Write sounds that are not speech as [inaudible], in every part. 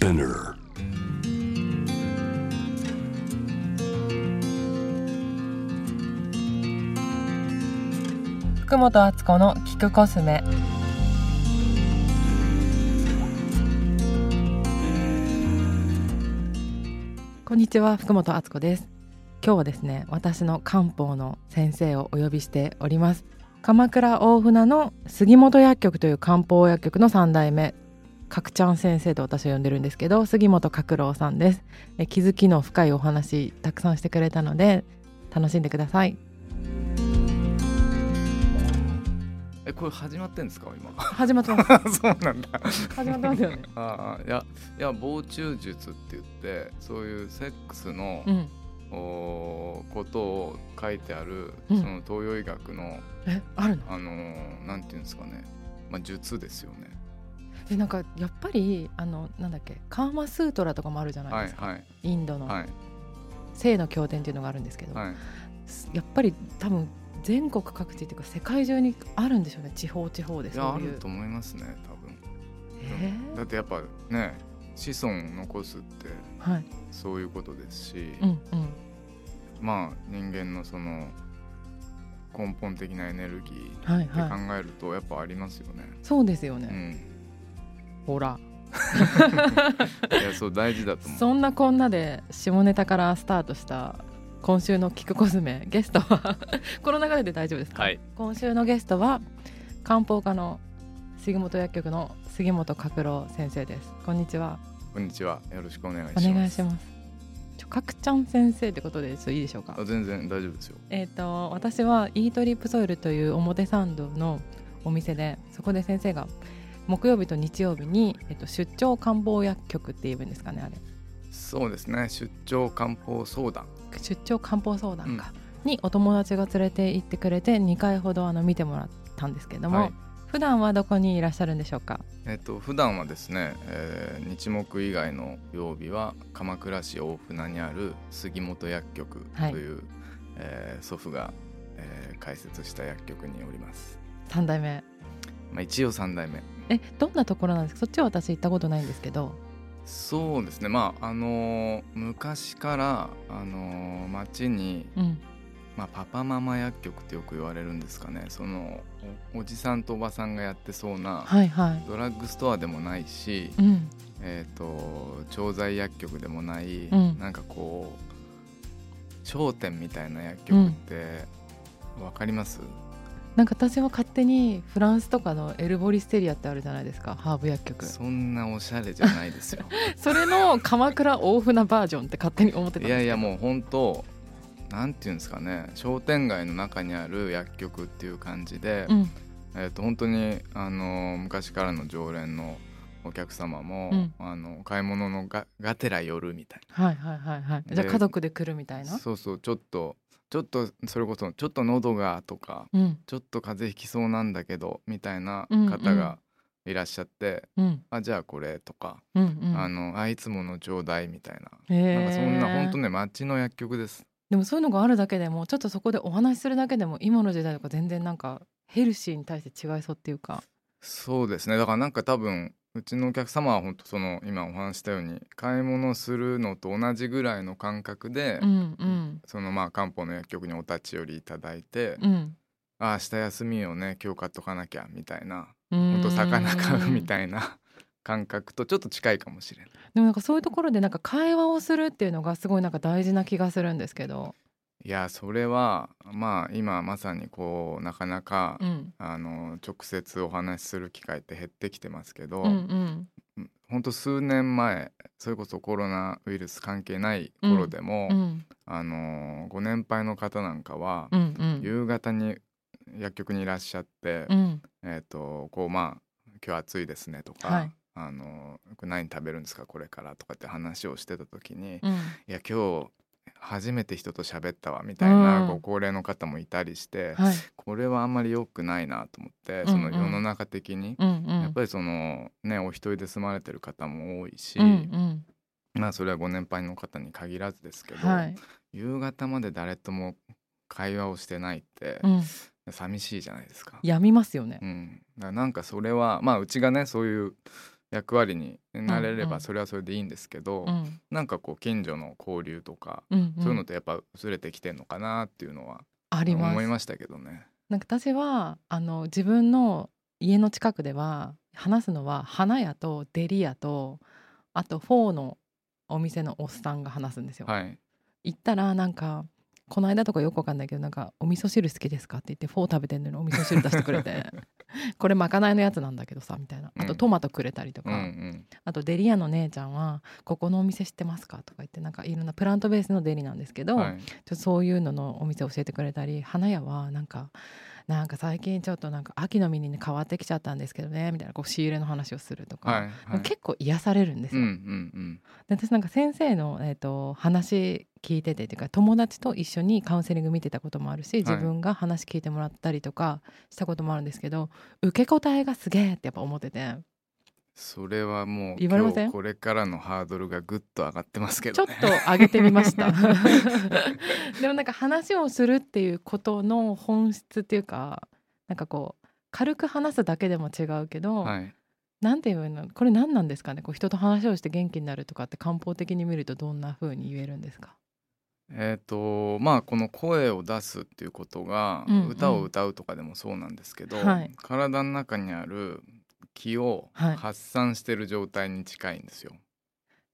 Spinner. 福本敦子の聞くコスメこんにちは福本敦子です今日はですね私の漢方の先生をお呼びしております鎌倉大船の杉本薬局という漢方薬局の3代目角ちゃん先生と私は呼んでるんですけど杉本角郎さんです。え気づきの深いお話たくさんしてくれたので楽しんでください。えこれ始まってんですか今？[laughs] 始まってます。[laughs] そうなんだ。始まってますよね。[laughs] ああいやいや防虫術って言ってそういうセックスの、うん。おことを書いてある、うん。その東洋医学のえあるの？あのーなんていうんですかね。まあ術ですよねえなんかやっぱりあのなんだっけカーマスートラとかもあるじゃないですか、はいはい。インドの。はい。性の経典っていうのがあるんですけど、はい。やっぱり多分全国各地っていうか世界中にあるんでしょうね。地方地方でいそういう。やあると思いますね多分。えだってやっぱね子孫を残すってー、はい。そういうことですし、うんうん。まあ人間のその根本的なエネルギーはいって考はい。えるとやっぱありますよね。そうですよね、うん、ほらいやそう大事だと思う。そんなこんなで下ネタからスタートした今週の「キクコスメ」ゲストは [laughs] この流れで大丈夫ですか、はい今週のゲストは漢方科の杉本薬局の杉本角郎先生ですこんにちはこんにちは。よろしくお願いしおます。願いしますちょ角ちゃん先生ってことでちいいでしょうか？あ全然大丈夫ですよ。えっ、と私はイートリップソイルという表参道のお店でそこで先生が木曜日と日曜日に、えっと出張漢方薬局っていいんですかねあれそうですね。出張漢方相談。出張漢方相談か、にお友達が連れて行ってくれて2回ほどあの見てもらったんですけれども、はい普段はどこにいらっしゃるんでしょうか？えっと普段はですね、えー日木以外の曜日は鎌倉市大船にある杉本薬局とはいいう、えー祖父が、えー開設した薬局におります。3代目まあ一応三代目。えどんなところなんですか？そっちは私行ったことないんですけど。そうですね。まああのー昔からあのー町にうん。まあ、パパママ薬局ってよく言われるんですかね。そのおおじさんとおばさんがやってそうなはいはい。ドラッグストアでもないし、うん。えー、と調剤薬局でもない、うん。なんかこう商店みたいな薬局ってわかります、なんか私は勝手にフランスとかのエルボリステリアってあるじゃないですかハーブ薬局。そんなおしゃれじゃないですよ。[laughs] それの鎌倉大船バージョンって勝手に思ってたんですいやいやもう本当なんていうんですかね。商店街の中にある薬局っていう感じで、うん。えー、と本当にあの昔からの常連のお客様も、うん。あの買い物のががてら寄るみたいはいはいはいはい。じゃあで家族で来るみたいなな？そうそうちょっとちょっとそれこそちょっと喉がとかうん。ちょっと風邪ひきそうなんだけどみたいなうんうん。方がいらっしゃって、うん。あじゃあこれとか、うんうん。あのあいつものちょうだいみたいな、なんかそんな本当ね町の薬局です。でもそういうのがあるだけでもちょっとそこでお話しするだけでも今の時代とか全然なんかヘルシーに対して違いそうっていうか。そうですね。だからなんか多分うちのお客様は本当その今お話ししたように買い物するのと同じぐらいの感覚で、うんうん。そのまあ漢方の薬局にお立ち寄りいただいて、うん。ああ明日休みよね今日買っとかなきゃみたいなほ本当魚買うみいたいな感覚とちょっと近いかもしれない。でもなんかそういうところでなんか会話をするっていうのがすごいなんか大事な気がするんですけどいやそれはまあ今まさにこうなかなか、うん。あの直接お話しする機会って減ってきてますけど、うんうん。本当数年前それこそコロナウイルス関係ない頃でも、うん。あのご年配の方なんかは、うんうん。夕方に薬局にいらっしゃって、うん。えっ、とこうまあ今日暑いですねとか、はい。あの何食べるんですかこれからとかって話をしてた時に、いうん。や今日初めて人と喋ったわみたいなうん。ご高齢の方もいたりして、はい。これはあんまり良くないなと思って、うんその世の中的に、うんうん。やっぱりそのねお一人で住まれてる方も多いし、うんうん。まあそれはご年配の方に限らずですけど、はい。夕方まで誰とも会話をしてないってうん。寂しいじゃないですか。やみますよね。うん、だからなんかそれはまあうちがねそういう役割になれれうんうん。ばそれはそれでいいんですけど、うん。なんかこう近所の交流とか、うんうん。そういうのってやっぱ薄れてきてんのかなっていうのはあります。思いましたけどね。なんか私はあの自分の家の近くでは話すのは花屋とデリ屋とあとフォーのお店のおっさんが話すんですよ。はい、行ったらなんかこの間とかよくわかんないけどなんか「お味噌汁好きですか?」って言ってフォー食べてんのにお味噌汁出してくれて [laughs] これまかないのやつなんだけどさみたいなあとうんトマトくれたりとうんか、うんあとデリ屋の姉ちゃんは「ここのお店知ってますか?」とか言ってなんかいろんなプラントベースのデリなんですけど、はいちょっとそういうののお店教えてくれたり花屋はなんかなんか最近ちょっとなんか秋の実に、ね、変わってきちゃったんですけどねみたいなこう仕入れの話をするとか、はいはい。結構癒されるんですうんうよ。ん。で私なんか先生の、えー、と話聞いててっていうか友達と一緒にカウンセリング見てたこともあるし自分が話聞いてもらったりとかしたこともあるんですけど、受け答えがすげえってやっぱ思っててそれはもう言われません？これからのハードルがぐっと上がってますけちょっどね。と上げてみました。[laughs] [laughs] でもなんか話をするっていうことの本質っていうかなんかこう軽く話すだけでも違うけど、はい、なんていうの？これ何なんですかね？こう人と話をして元気になるとかって漢方的に見るとどんな風に言えるんですか？えっ、とまあこの声を出すっていうことが、うんうん。歌を歌うとかでもそうなんですけど、はい。体の中にある気をはい。発散してる状態に近いんですよ。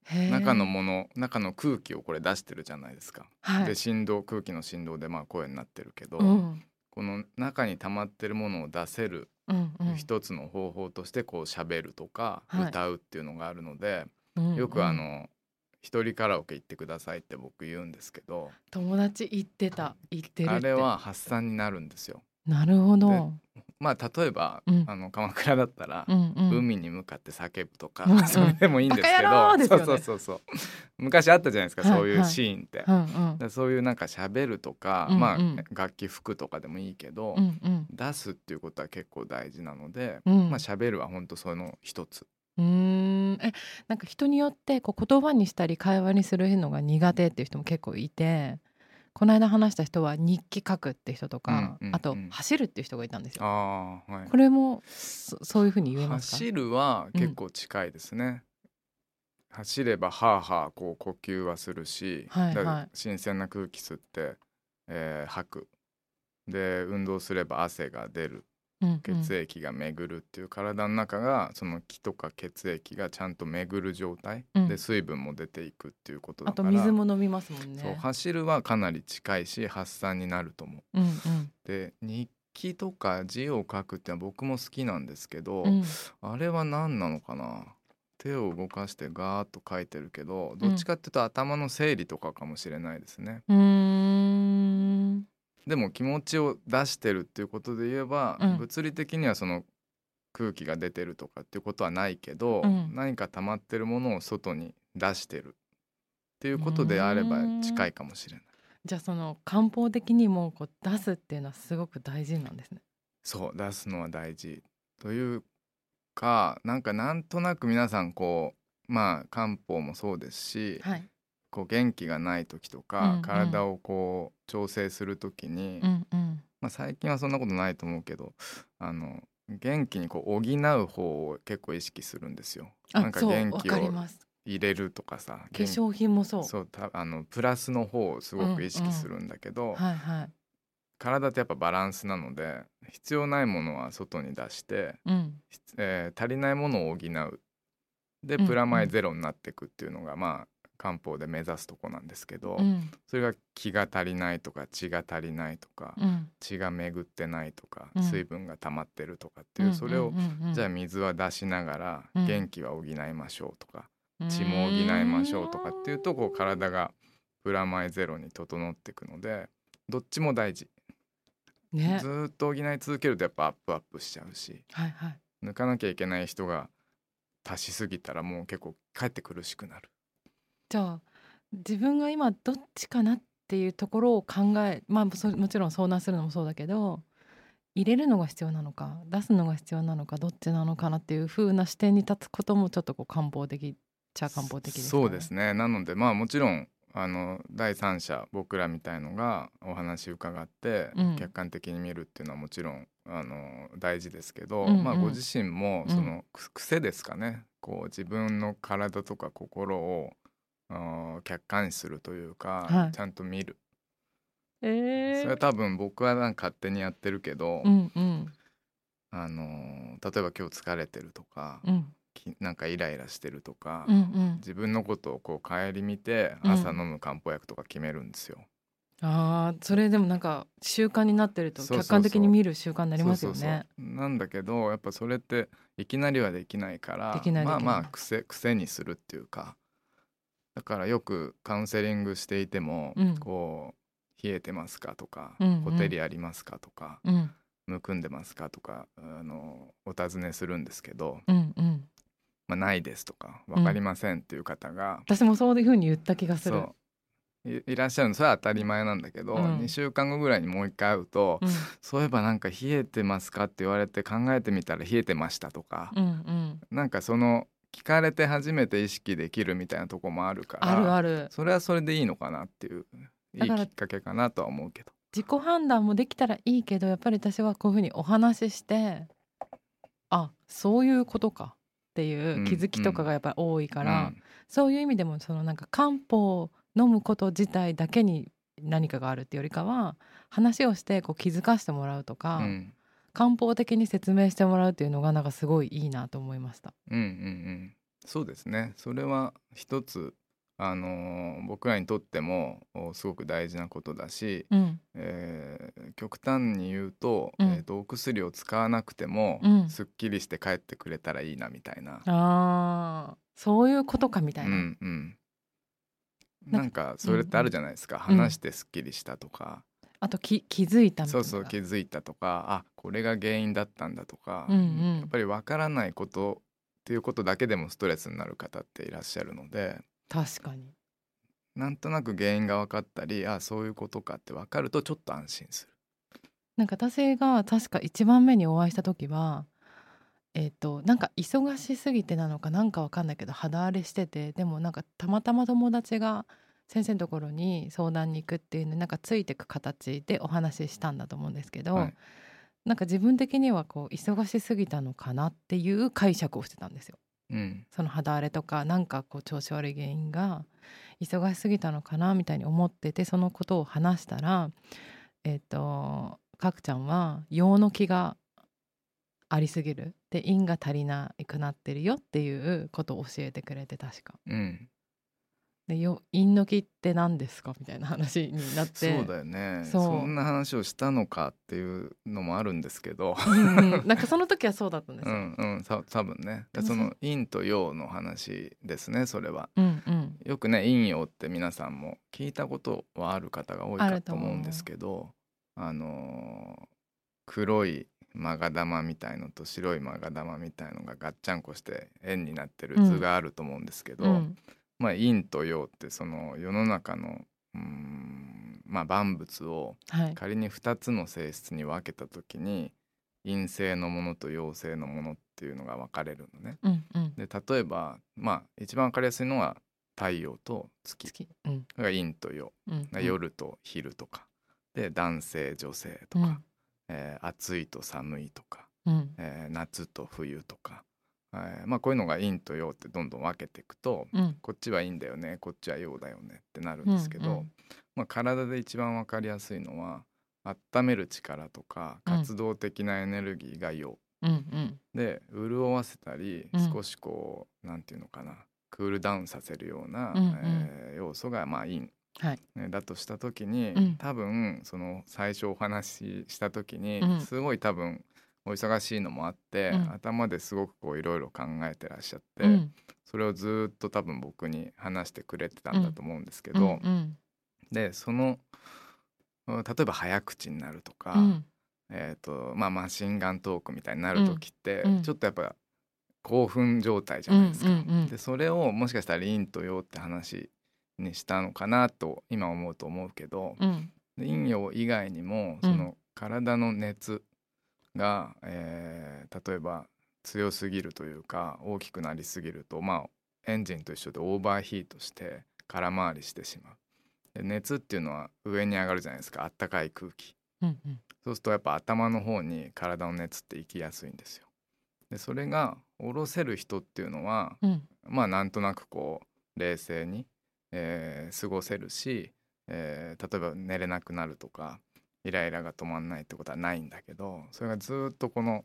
へー中のもの中の空気をこれ出してるじゃないですか。はい。で振動空気の振動でまあ声になってるけど、うん。この中に溜まってるものを出せるうんうん。一つの方法としてこう喋るとかはい。歌うっていうのがあるので、うん。よくあの一人カラオケ行ってくださいって僕言うんですけど、友達言ってた。言ってるって。あれは発散になるんですよ。なるほど、まあ例えば、うん。あの鎌倉だったら、うんうん、海に向かって叫ぶとか、うんうん。[laughs] それでもいいんですけど、ね。そうそうそうそう。昔あったじゃないですか、はいそういうシーンって。うんうん。でそういうなんか喋るとか、うんうん。まあ楽器吹くとかでもいいけど、うんうん。出すっていうことは結構大事なので、うん。まあ喋るは本当その一つ。うーん。えなんか人によってこう言葉にしたり会話にするのが苦手っていう人も結構いてこの間話した人は日記書くって人とか、うんうんうん。あと走るっていう人がいたんですよ。はい。これもそそういうふうに言えますか？走るは結構近いですね、走ればはあはあこう呼吸はするし、はいはい。新鮮な空気吸って、えー吐く。で運動すれば汗が出る。うんうん血液が巡るっていう体の中がその気とか血液がちゃんと巡る状態、うん。で水分も出ていくっていうことだあとから水も飲みますもんね。そう走るはかなり近いし発散になると思う。うんうん。で日記とか字を書くってのは僕も好きなんですけど、うん。あれは何なのかな？手を動かしてガーッと書いてるけどどっちかっていうと頭の整理とかかもしれないですね、うーんでも気持ちを出してるっていうことで言えば、うん物理的にはその空気が出てるとかっていうことはないけど、うん何か溜まってるものを外に出してるっていうことであれば近いかもしれないじゃあその漢方的にもこう出すっていうのはすごく大事なんですね。そう出すのは大事というかなんかなんとなく皆さんこうまあ漢方もそうですし、はい。こう元気がない時とか、うんうん体をこう調整する時に、うんうん。まあ、最近はそんなことないと思うけどあの元気にこう補う方を結構意識するんですよ。なんか元気を。入れるとかさ化粧品もそう。元そうたあのプラスの方をすごく意識するんだけど、はいはい。体ってやっぱバランスなので必要ないものは外に出して、うん。えー足りないものを補うでうんプラマイゼロになっていくっていうのが、まあ漢方で目指すとこなんですけど、うんそれが気が足りないとか血が足りないとか、うん。血が巡ってないとか、うん水分が溜まってるとかっていう、それを、じゃああ水は出しながらうん元気は補いましょうとか、血も補いましょうとかっていうとこう体がプラマイゼロに整っていくのでどっちも大事、ねず。ーっと補い続けるとやっぱアップアップしちゃうしはいはい。抜かなきゃいけない人が足しすぎたらもう結構かえって苦しくなる。じゃあ自分が今どっちかなっていうところを考えまあそもちろん相談するのもそうだけど入れるのが必要なのか出すのが必要なのかどっちなのかなっていう風な視点に立つこともちょっとこう漢方的っちゃ漢方的ですか、そうですね。なのでまあもちろんあの第三者僕らみたいのがお話伺って、うん。客観的に見るっていうのはもちろんあの大事ですけど、うんうん。まあ、ご自身もうん。その、く癖ですかね。こう自分の体とか心を客観視するというか、はい。ちゃんと見る。えそれは多分僕はなんか勝手にやってるけど、うんうん。あの例えば今日疲れてるとか、うん。きなんかイライラしてるとか、うんうん。自分のことをこう顧みてうん。朝飲む漢方薬とか決めるんですよ。あーそれでもなんか習慣になってると客観的に見る習慣になりますよね。なんだけどやっぱそれっていきなりはできないからまあまあ癖癖にするっていうかだからよくカウンセリングしていても、うん。こう冷えてますかとか、うんうん。ほてりありますかとかうん。むくんでますかとかあのお尋ねするんですけど、うんうん。まあ、ないですとか分かりませんっていう方が、私もそういうふうに言った気がする。いらっしゃるのそれは当たり前なんだけど、うん。2週間後ぐらいにもう一回会うと、うん。そういえばなんか冷えてますかって言われて考えてみたら冷えてましたとか、うんうん。なんかその聞かれて初めて意識できるみたいなとこもあるからあるある。それはそれでいいのかなっていういいきっかけかなとは思うけど。自己判断もできたらいいけどやっぱり私はこういうふうにお話ししてあそういうことかっていう気づきとかがやっぱり多いから、そういう意味でもそのなんか漢方を飲むこと自体だけに何かがあるっていうよりかは話をしてこう気づかせてもらうとか、うんうん漢方的に説明してもらうっていうのがなんかすごいいいなと思いました。うんうんうん。そうですね。それは一つあのー僕らにとってもおすごく大事なことだし、うん。えー極端に言うと,、うん。えーとお薬を使わなくても、うん。すっきりして帰ってくれたらいいなみたいな。あー。そういうことかみたいな。うんうん。なんかそれってあるじゃないですか、うん。話してすっきりしたとか、あとき気づいたみたいうな。そそう気づいたとかあこれが原因だったんだとか、うんうんやっぱりわからないことっていうことだけでもストレスになる方っていらっしゃるので確かに。なんとなく原因が分かったりあそういうことかって分かるとちょっと安心する。なんか私が確か一番目にお会いした時はえっ、となんか忙しすぎてなのかなんかわかんないけど肌荒れしててでもなんかたまたま友達が先生のところに相談に行くっていうのになんかついてく形でお話ししたんだと思うんですけど、はいなんか自分的にはこう忙しすぎたのかなっていう解釈をしてたんですよ。うんその肌荒れとかなんかこう調子悪い原因が忙しすぎたのかなみたいに思っててそのことを話したらえっ、とかくちゃんは陽の気がありすぎるで陰が足りなくなってるよっていうことを教えてくれて確か。うん、でよ陰の気って何ですか？みたいな話になって。そうだよね。そんな話をしたのかっていうのもあるんですけど。うんうん。なんかその時はそうだったんですうよ。んうん。た多分ね。その陰と陽の話ですねそれは。うんうん。よくね陰陽って皆さんも聞いたことはある方が多いかと思うんですけどあのー黒いマガ玉みたいのと白いマガ玉みたいのがガッチャンコして円になってる図があると思うんですけど、うんまあ陰と陽ってその世の中のうーんまあ万物をはい。仮に2つの性質に分けた時に陰性のものと陽性のものっていうのが分かれるのね。うんうん。で例えばまあ一番分かりやすいのは太陽と月。好きうん。が陰と陽、うんうん。夜と昼とか。で男性女性とか、うん。えー暑いと寒いとか、うん。えー夏と冬とか、えーまあ、こういうのが陰と陽ってどんどん分けていくとうん。こっちはいいんだよねこっちは陽だよねってなるんですけど、うんうんまあ、体で一番分かりやすいのは温める力とか活動的なエネルギーが陽、うんうん。で潤わせたりうん。少しこう、なんていうのかなクールダウンさせるような、うんうん。えー要素がまあ陰、はい。ねだとした時に、うん。多分その最初お話しした時に、うん。すごい多分お忙しいのもあって、うん。頭ですごくこういろいろ考えてらっしゃって、うん。それをずっと多分僕に話してくれてたんだと思うんですけど、でそのうん例えば早口になるとか、うん。えーとまあ、マシンガントークみたいになる時って、うんちょっとやっぱ興奮状態じゃないですか。でそれをもしかしたら陰と陽って話にしたのかなと今思うと思うけど、うん。陰陽以外にもうん。その体の熱が、えー例えば強すぎるというか大きくなりすぎるとまあエンジンと一緒でオーバーヒートして空回りしてしまう。で熱っていうのは上に上がるじゃないですか。あったかい空気。うんうん。そうするとやっぱ頭の方に体の熱って行きやすいんですよ。でそれが下ろせる人っていうのはうん。まあなんとなくこう冷静に、えー過ごせるし、えー例えば寝れなくなるとかイライラが止まんないってことはないんだけどそれがずっとこの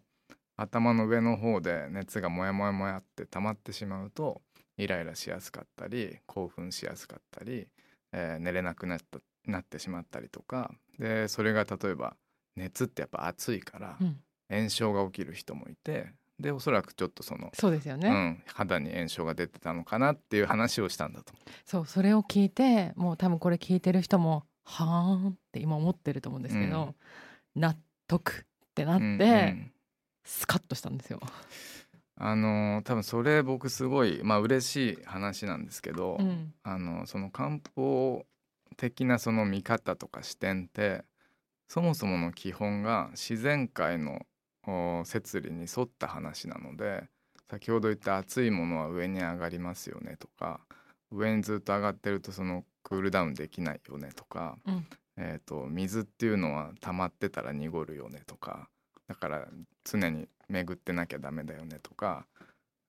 頭の上の方で熱がモヤモヤモヤって溜まってしまうとイライラしやすかったり興奮しやすかったり、えー寝れなくなったなってしまったりとかでそれが例えば熱ってやっぱ暑いからうん。炎症が起きる人もいてでおそらくちょっとそのそうですよね、うん、肌に炎症が出てたのかなっていう話をしたんだとそうそれを聞いてもう多分これ聞いてる人もはーんって今思ってると思うんですけど、納得ってなって、うんうん。スカッとしたんですよ。あのー多分それ僕すごいまあ嬉しい話なんですけど、うん。あのその漢方的なその見方とか視点ってそもそもの基本が自然界のお摂理に沿った話なので先ほど言った熱いものは上に上がりますよねとか上にずっと上がってるとそのクールダウンできないよねとか、うん。えー、と水っていうのは溜まってたら濁るよねとかだから常に巡ってなきゃダメだよねとか、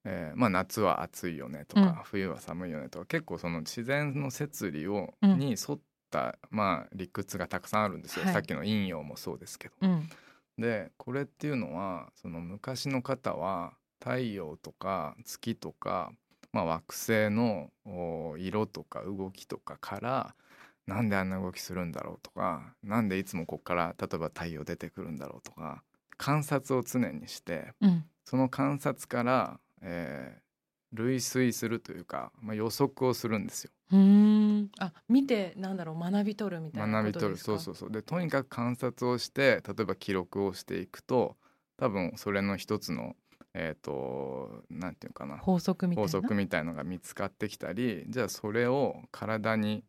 えーまあ、夏は暑いよねとか、うん。冬は寒いよねとか結構その自然の摂理を、うん。に沿った、まあ、理屈がたくさんあるんですよ、はい。さっきの陰陽もそうですけど。うん。でこれっていうのはその昔の方は太陽とか月とか、まあ、惑星のお色とか動きとかからなんであんな動きするんだろうとかなんでいつもここから例えば太陽出てくるんだろうとか観察を常にしてうん。その観察から、えー類推するというか、まあ、予測をするんですよ。うーん。あ見てなんだろう学び取るみたいな学び取ることですか？そうそうそう。でとにかく観察をして例えば記録をしていくと多分それの一つのえっ、となんていうかな。法則みたいな？法則みたいのが見つかってきたりじゃあそれを体に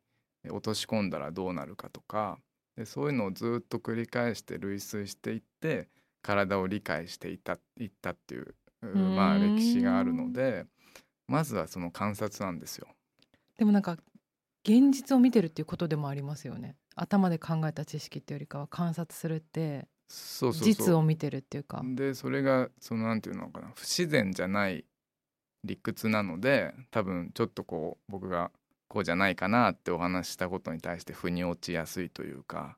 落とし込んだらどうなるかとか。でそういうのをずっと繰り返して類推していって体を理解していったいったっていううまあ歴史があるのでまずはその観察なんですよ。でもなんか現実を見てるっていうことでもありますよね。頭で考えた知識っていうよりかは観察するってそうそう実を見てるっていうか。でそれがそのなんていうのかな不自然じゃない理屈なので多分ちょっとこう僕がこうじゃないかなってお話ししたことに対して腑に落ちやすいというか。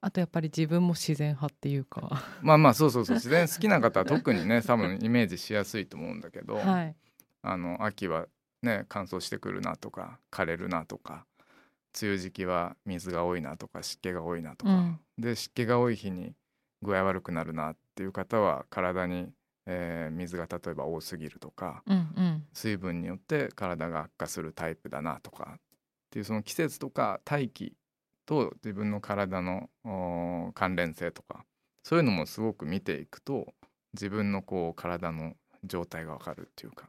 あとやっぱり自分も自然派っていうか。まあまあそうそうそう。自然好きな方は特にね [laughs] 多分イメージしやすいと思うんだけど、はい。あの秋はね乾燥してくるなとか枯れるなとか梅雨時期は水が多いなとか湿気が多いなとか、うん。で湿気が多い日に具合悪くなるなっていう方は体に、えー水が例えば多すぎるとかうんうん。水分によって体が悪化するタイプだなとかっていうその季節とか大気と自分の体の関連性とかそういうのもすごく見ていくと自分のこう体の状態がわかるっていうか。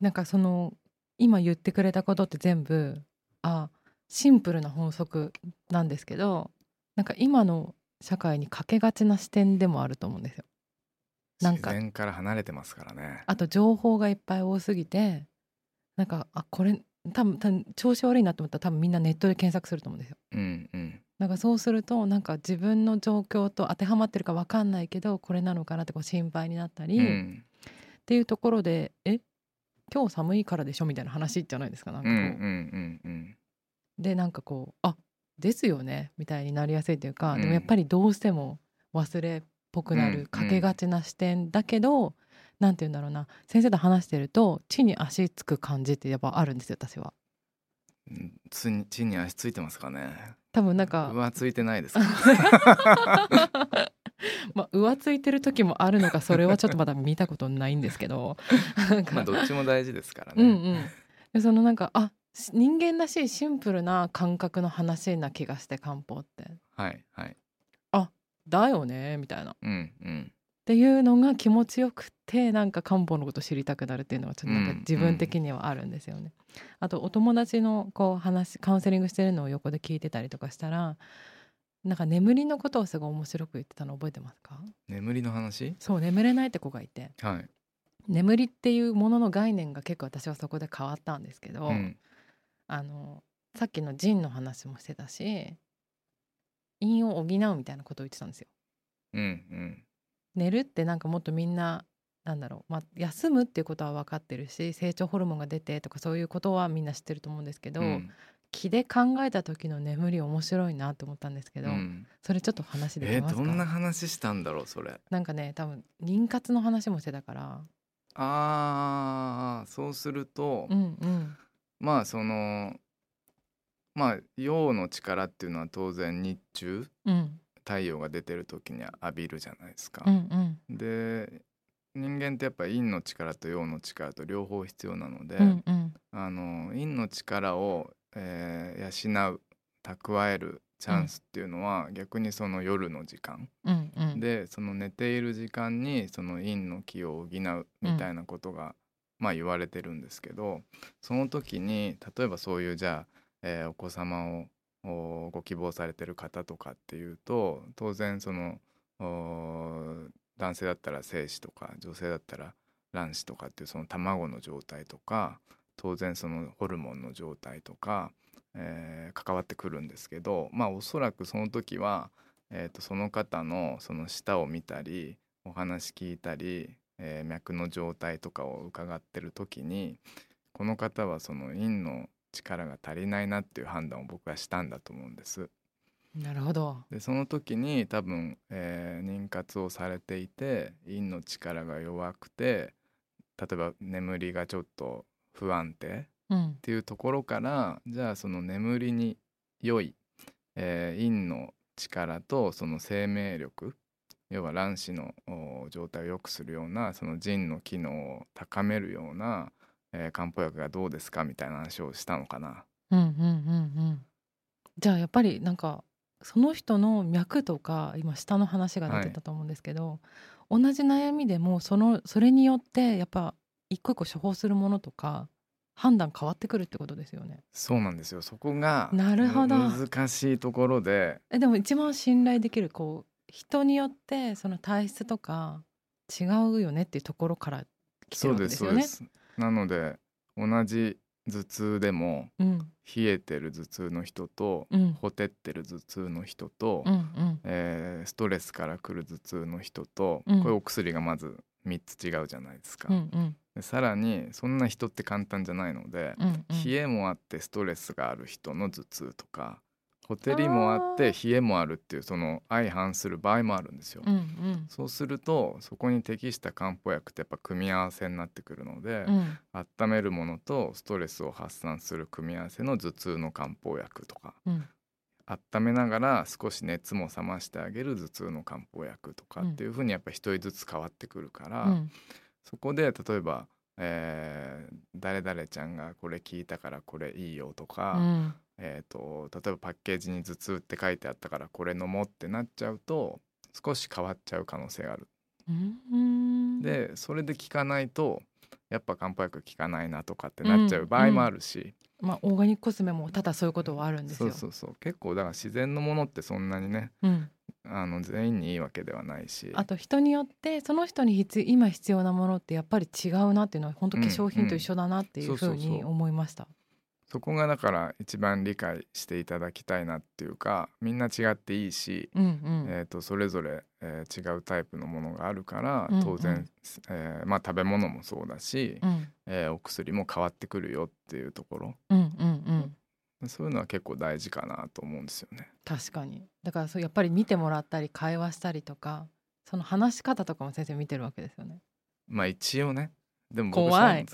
なんかその今言ってくれたことって全部あシンプルな法則なんですけどなんか今の社会に欠けがちな視点でもあると思うんですよ。なんか自然から離れてますからね。あと情報がいっぱい多すぎてなんかあこれ多分多分調子悪いなと思ったら多分みんなネットで検索すると思うんですよ。うんうんなんかそうするとなんか自分の状況と当てはまってるか分かんないけどこれなのかなってこう心配になったり、っうんていうところでえ今日寒いからでしょみたいな話じゃないですかなんかうんこう、うんうんうんでなんかこうあですよねみたいになりやすいというか、うんでもやっぱりどうしても忘れっぽくなうんるかけがちな視点だけど、なんて言うんだろうな先生と話してると地に足つく感じってやっぱあるんですよ私は。うんつに地に足ついてますかね。多分なんか上ついてないですか？[laughs] まあ浮ついてる時もあるのかそれはちょっとまだ見たことないんですけど [laughs] まあどっちも大事ですからうんうね。んでそのなんかあし人間らしいシンプルな感覚の話な気がして漢方ってはいはい。だよねみたいなっうんうんていうのが気持ちよくてなんか漢方のこと知りたくなるっていうのがちょっとなんかうん自分的にはあるんですよね。あとお友達のこう話カウンセリングしてるのを横で聞いてたりとかしたらなんか眠りのことをすごい面白く言ってたの覚えてますか？眠りの話？そう眠れないって子がいてはい。眠りっていうものの概念が結構私はそこで変わったんですけど、うんあのさっきのジンの話もしてたし陰を補うみたいなことを言ってたんですよ。うんうん。寝るってなんかもっとみんななんだろう、まあ、休むっていうことは分かってるし成長ホルモンが出てとかそういうことはみんな知ってると思うんですけど、うん。気で考えた時の眠り面白いなと思ったんですけど、うん。それちょっと話でえきますか？どんな話したんだろうそれ。なんかね多分妊活の話もしてたから。あーそうすると、うんうんまあそのまあ陽の力っていうのは当然日中うん太陽が出てる時に浴びるじゃないですか。うんうん。で人間ってやっぱ陰の力と陽の力と両方必要なので、うんうん。あの陰の力を、えー養う蓄えるチャンスっていうのは、逆にその夜の時間。うんうん。でその寝ている時間にその陰の気を補うみたいなことが、まあ言われてるんですけどその時に例えばそういうじゃあ、えーお子様をご希望されてる方とかっていうと当然その男性だったら精子とか女性だったら卵子とかっていうその卵の状態とか当然そのホルモンの状態とか、えー関わってくるんですけどまあおそらくその時は、えー、とその方のその舌を見たりお話聞いたり、えー脈の状態とかを伺ってる時にこの方はその陰の力が足りないなっていう判断を僕はしたんだと思うんです。なるほどでその時に多分、えー妊活をされていて陰の力が弱くて例えば眠りがちょっと不安定っうんていうところからじゃあその眠りに良い、えー陰の力とその生命力要は卵子のお状態を良くするようなその腎の機能を高めるような、えー漢方薬がどうですかみたいな話をしたのかな。うんうんうんうん。じゃあやっぱりなんかその人の脈とか今下の話が出てたと思うんですけど、同じ悩みでもそのそれによってやっぱ一個一個処方するものとか判断変わってくるってことですよね。そうなんですよ。そこがなるほど。む難しいところで。えでも一番信頼できるこう人によってその体質とか違うよねっていうところから来てるわけそうでですすよね。そうです。なので同じ頭痛でもうん。冷えてる頭痛の人とうん。ほてってる頭痛の人と、うんうん。えーストレスから来る頭痛の人と、うん。これお薬がまず3つ違うじゃないですか、うんうん。でさらにそんな人って簡単じゃないので、うんうん。冷えもあってストレスがある人の頭痛とかほてりもあって冷えもあるっていうその相反する場合もあるんですよ。うんうん。そうするとそこに適した漢方薬ってやっぱ組み合わせになってくるので、うん。温めるものとストレスを発散する組み合わせの頭痛の漢方薬とかうん。温めながら少し熱も冷ましてあげる頭痛の漢方薬とかっていう風にやっぱ一人ずつ変わってくるから、うん。そこで例えば、えー誰々ちゃんがこれ聞いたからこれいいよとか、うんえー、と例えばパッケージに頭痛って書いてあったからこれ飲もうってなっちゃうと少し変わっちゃう可能性がある。うん。でそれで効かないとやっぱ漢方薬効かないなとかってなっちゃう場合もあるし、まあオーガニックコスメも多々そういうことはあるんですよ。そうそうそう。結構だから自然のものってそんなにねうん。あの全員にいいわけではないし。あと人によってその人に必要今必要なものってやっぱり違うなっていうのは本当化粧品と一緒だなっていうふうに思いました。そこがだから一番理解していただきたいなっていうかみんな違っていいし、うんうん。えー、とそれぞれ、えー違うタイプのものがあるからうんうん。当然、えーまあ、食べ物もそうだし、うん。えーお薬も変わってくるよっていうところ。うんうんうん。そういうのは結構大事かなと思うんですよね。確かに。だからそうやっぱり見てもらったり会話したりとかその話し方とかも先生見てるわけですよね。まあ一応ねでも僕怖い。[laughs]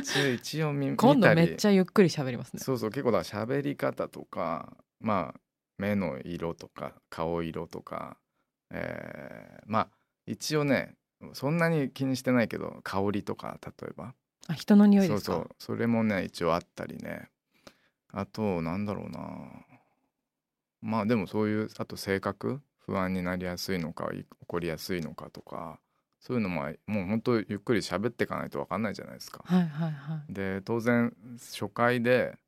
一応一応見今度めっちゃゆっくり喋りますね。そうそう結構だ喋り方とかまあ目の色とか顔色とか、えーまあ一応ねそんなに気にしてないけど香りとか例えば。あ人の匂いですか？そうそうそれもね一応あったりね。あとなんだろうな。まあでもそういうあと性格不安になりやすいのかい怒りやすいのかとかそういうのももう本当ゆっくり喋っていかないと分かんないじゃないですか。はいはいはい。で当然初回で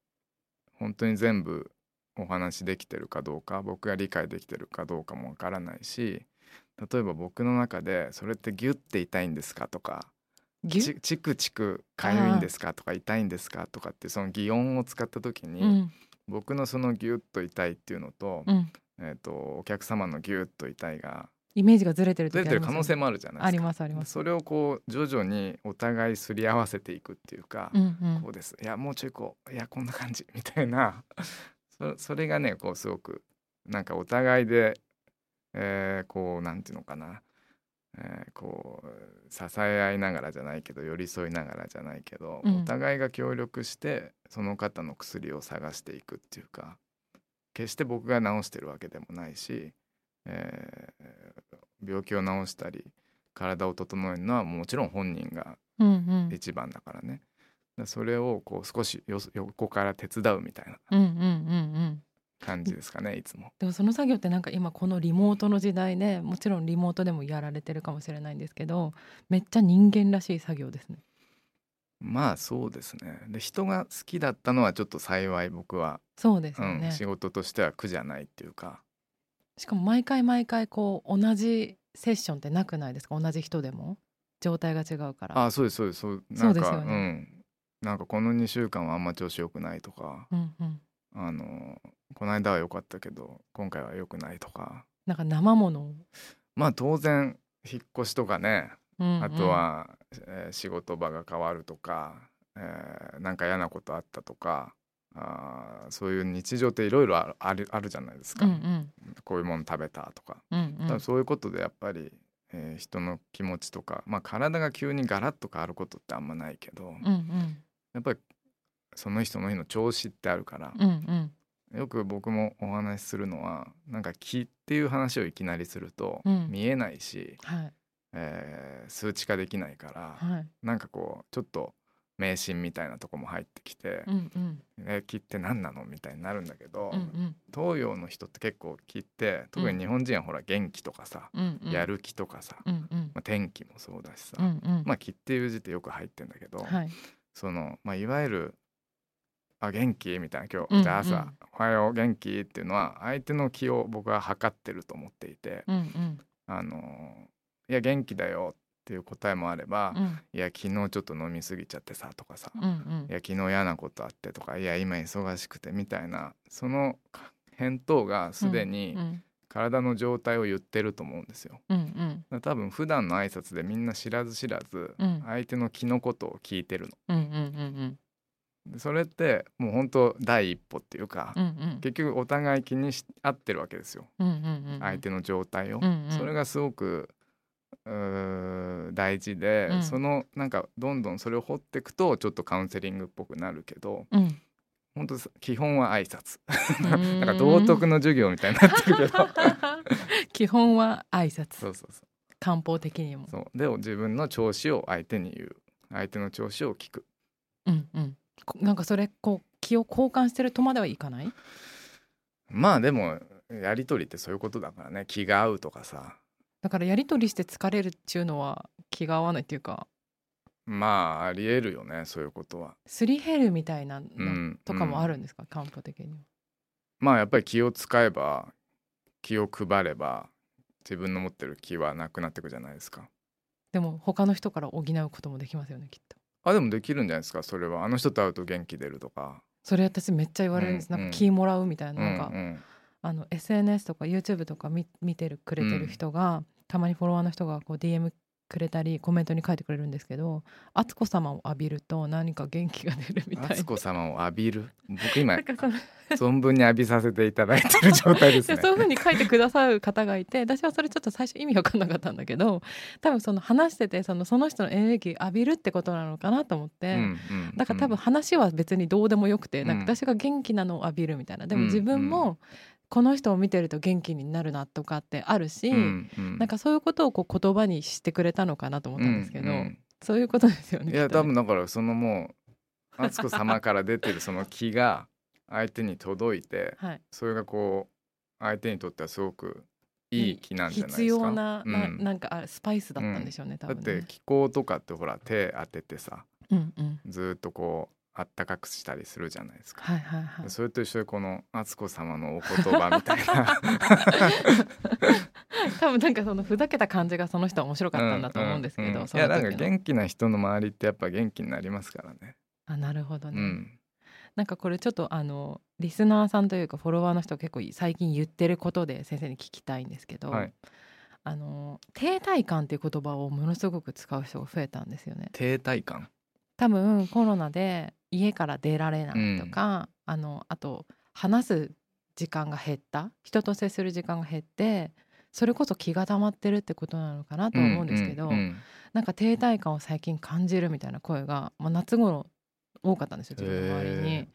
本当に全部お話できてるかどうか僕が理解できてるかどうかもわからないし例えば僕の中で「それってギュッて痛いんですか?」とかチクチクかゆいんですかとか痛いんですかとかってその擬音を使った時に、うん僕のそのギュッと痛いっていうのと,、うんえー、とお客様のギュッと痛いがイメージがずれてる時出てる可能性ももあるじゃないありですか。ますあります。それをこう徐々にお互いすり合わせていくっていうか、うんうん。こうです。いやもうちょいこういやこんな感じみたいな。[laughs] そそれがねこうすごくなんかお互いで、えーこうなんていうのかな、えーこう支え合いながらじゃないけど寄り添いながらじゃないけど、うん。お互いが協力してその方の薬を探していくっていうか決して僕が治してるわけでもないし、えー病気を治したり体を整えるのはもちろん本人がうんうん一番だからね、だそれをこう少しよ横から手伝うみたいなうんうんうんうん感じですかねいつも。でもその作業ってなんか今このリモートの時代でもちろんリモートでもやられてるかもしれないんですけどめっちゃ人間らしい作業ですね。まあそうですねで人が好きだったのはちょっと幸い僕は、そうですうんよね。仕事としては苦じゃないっていうかしかも毎回毎回こう同じセッションってなくないですか？同じ人でも？状態が違うから。あそうですそうです。そうそうんですよね。うん。なんかこの2週間はあんま調子良くないとか。うんうん、あのこの間は良かったけど今回は良くないとか。なんか生ものを、まあ当然引っ越しとかね。うんうん。あとは、えー仕事場が変わるとか、えーなんか嫌なことあったとかあーそういう日常っていろいろあるあるあるじゃないですか、うんうん。こういうもの食べたとか,、うんうん。そういうことでやっぱり、えー人の気持ちとか、まあ、体が急にガラッと変わることってあんまないけど、うんうん。やっぱりその人の日の調子ってあるから、うんうん。よく僕もお話しするのはなんか気っていう話をいきなりするとうん。見えないし、はい。えー数値化できないから、はい。なんかこうちょっと迷信みたいなとこも入ってきてうんうん「え気って何なの?」みたいになるんだけど、うんうん東洋の人って結構気って特に日本人はほら元気とかさ、うんうんやる気とかさ、うんうんまあ、天気もそうだしさ、うんうんまあ気っていう字ってよく入ってんだけど、はいその、まあ、いわゆる「あ元気?」みたいな今日、うんうんじゃあ朝「おはよう元気?」っていうのは相手の気を僕は測ってると思っていてうんうん「あのいや元気だよ」っていう答えもあれば「うん。いや昨日ちょっと飲み過ぎちゃってさ」とかさ「うんうん。いや昨日嫌なことあって」とか「いや今忙しくて」みたいなその返答がすでにうん体の状態を言ってると思うんですよ。うんうん。多分普段の挨拶でみんな知らず知らずうん。相手の気のことを聞いてるの。うんうんうん。でそれってもう本当第一歩っていうか、うんうん。結局お互い気にし合ってるわけですよ。うんうんうん。相手の状態を。うんうん。それがすごく大事で、うん。そのなんかどんどんそれを掘っていくとちょっとカウンセリングっぽくなるけどうん。本当基本は挨拶。ん。[laughs] なんか道徳の授業みたいになってるけど。[laughs] 基本は挨拶。そうそうそ漢方的にも。うそう。で自分の調子を相手に言う。相手の調子を聞く。うんうん。こなんかそれこう気を交換してるとまではいかない？まあでもやり取りってそういうことだからね。気が合うとかさだからやり取りして疲れるっちゅうのは気が合わないっていうか。まあありえるよねそういうことは。すり減るみたいなのうんとかもある、るんですか、漢方的には。まあやっぱり気を使えば気を配れば自分の持ってる気はなくなっていくじゃないですか。でも他の人から補うこともできますよねきっと。あでもできるんじゃないですか？それは。あの人と会うと元気出るとか。それ私めっちゃ言われるんです、うんなんか気もらうみたいな。うんなんか、うんあの SNS とか YouTube とか見見てるくれてる人が、たまにフォロワーの人がこう DM くれたりコメントに書いてくれるんですけど敦子様を浴びると何か元気が出るみたい敦子様を浴びる？僕今存分に浴びさせていただいてる状態ですね。そういう風に書いてくださる方がいて私はそれちょっと最初意味わかんなかったんだけど多分その話しててそのその人のエネルギー浴びるってことなのかなと思って、うんうんだから多分話は別にどうでもよくて、なんか私が元気なのを浴びるみたいな。でも自分うん。もこの人を見てると元気になるなとかってあるし、うんうんなんかそういうことをこう言葉にしてくれたのかなと思ったんですけど、うんうんそういうことですよね。いや多分だからそのもう敦子様から出てるその気が相手に届いてはい、それがこう相手にとってはすごくいい気なんじゃないですか？必要な,、なうんなんかあスパイスだったんでしょうね、多だっ分ね。て気候とかってほら手当ててさうんうん、ずーっとこうあったかくしたりするじゃないですか。はいはいはい。それと一緒でこの敦子様のお言葉みたいな [laughs] 多分なんかそのふざけた感じがその人は面白かったんだと思うんですけど、うんうんうんいやなんか元気な人の周りってやっぱ元気になりますからね。あなるほどね、うんなんかこれちょっとあのリスナーさんというかフォロワーの人が結構最近言ってることで先生に聞きたいんですけど、はいあの停滞感っていう言葉をものすごく使う人が増えたんですよね。停滞感？多分コロナで家から出られないとか、あのあと話す時間が減った。人と接する時間が減ってそれこそ気が溜まってるってことなのかなと思うんですけど、うんうんなんか停滞感を最近感じるみたいな声が、まあ、夏頃多かったんですよ自分の周りに。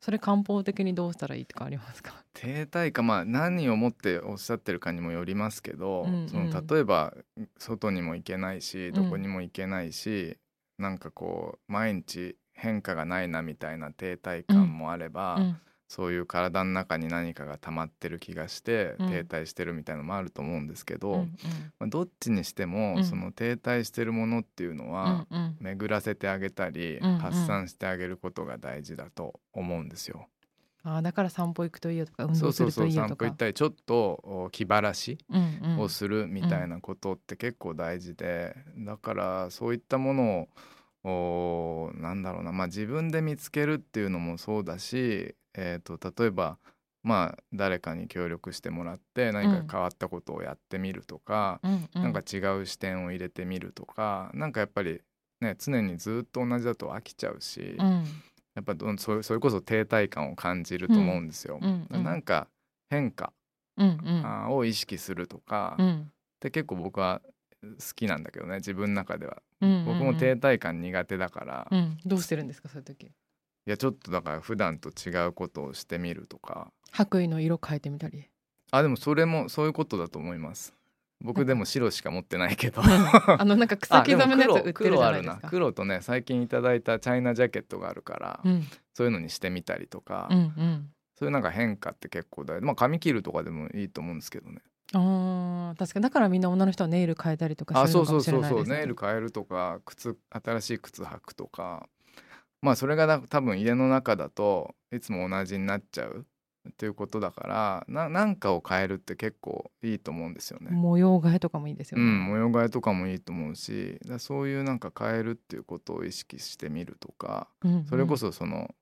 それ漢方的にどうしたらいいとかありますか？停滞感まあ何をもっておっしゃってるかにもよりますけど、うんうん。その例えば外にも行けないしん。どこにも行けないし、なんかこう毎日変化がないなみたいな停滞感もあれば、うん。そういう体の中に何かが溜まってる気がしてうん。停滞してるみたいのもあると思うんですけど、うんうん。まあ、どっちにしても、うん。その停滞してるものっていうのは、巡らせてあげたり、発散してあげることが大事だと思うんですよ。あーだから散歩行くといいよとか運動するそうそうそうといいよとか散歩行ったりちょっとお気晴らしをするみたいなことって結構大事で、だからそういったものをおなんだろうな、まあ、自分で見つけるっていうのもそうだし、えー、と例えばまあ誰かに協力してもらって何か変わったことをやってみるとか、うんうん。なんか違う視点を入れてみるとかなんかやっぱりね常にずっと同じだと飽きちゃうし、うん。やっぱそれそれこそ停滞感を感じると思うんですよ。うんうんなんか変化うんうん。あーを意識するとか、っうん。て結構僕は好きなんだけどね自分の中では。うんうん僕も停滞感苦手だから、いうん。どうしてるんですかそういう時？やちょっとだから普段と違うことをしてみるとか。白衣の色変えてみたり。あでもそれもそういうことだと思います。僕でも白しか持ってないけど。あのなんか草刻みのやつ売ってるじゃないですか。黒とね最近いただいたチャイナジャケットがあるから、うん。そういうのにしてみたりとか、うんうん。そういうなんか変化って結構大事。まあ髪切るとかでもいいと思うんですけどね確かにだからみんな女の人はネイル変えたりとかあしてるそうそうそうそう。のかもしれないですね。ネイル変えるとか靴新しい靴履くとか。まあそれがだ多分家の中だといつも同じになっちゃう。っていうことだからななんかを変えるって結構いいと思うんですよね。模様替えとかもいいですよね、うん、模様替えとかもいいと思うしだそういうなんか変えるっていうことを意識してみるとかうんうん。それこそその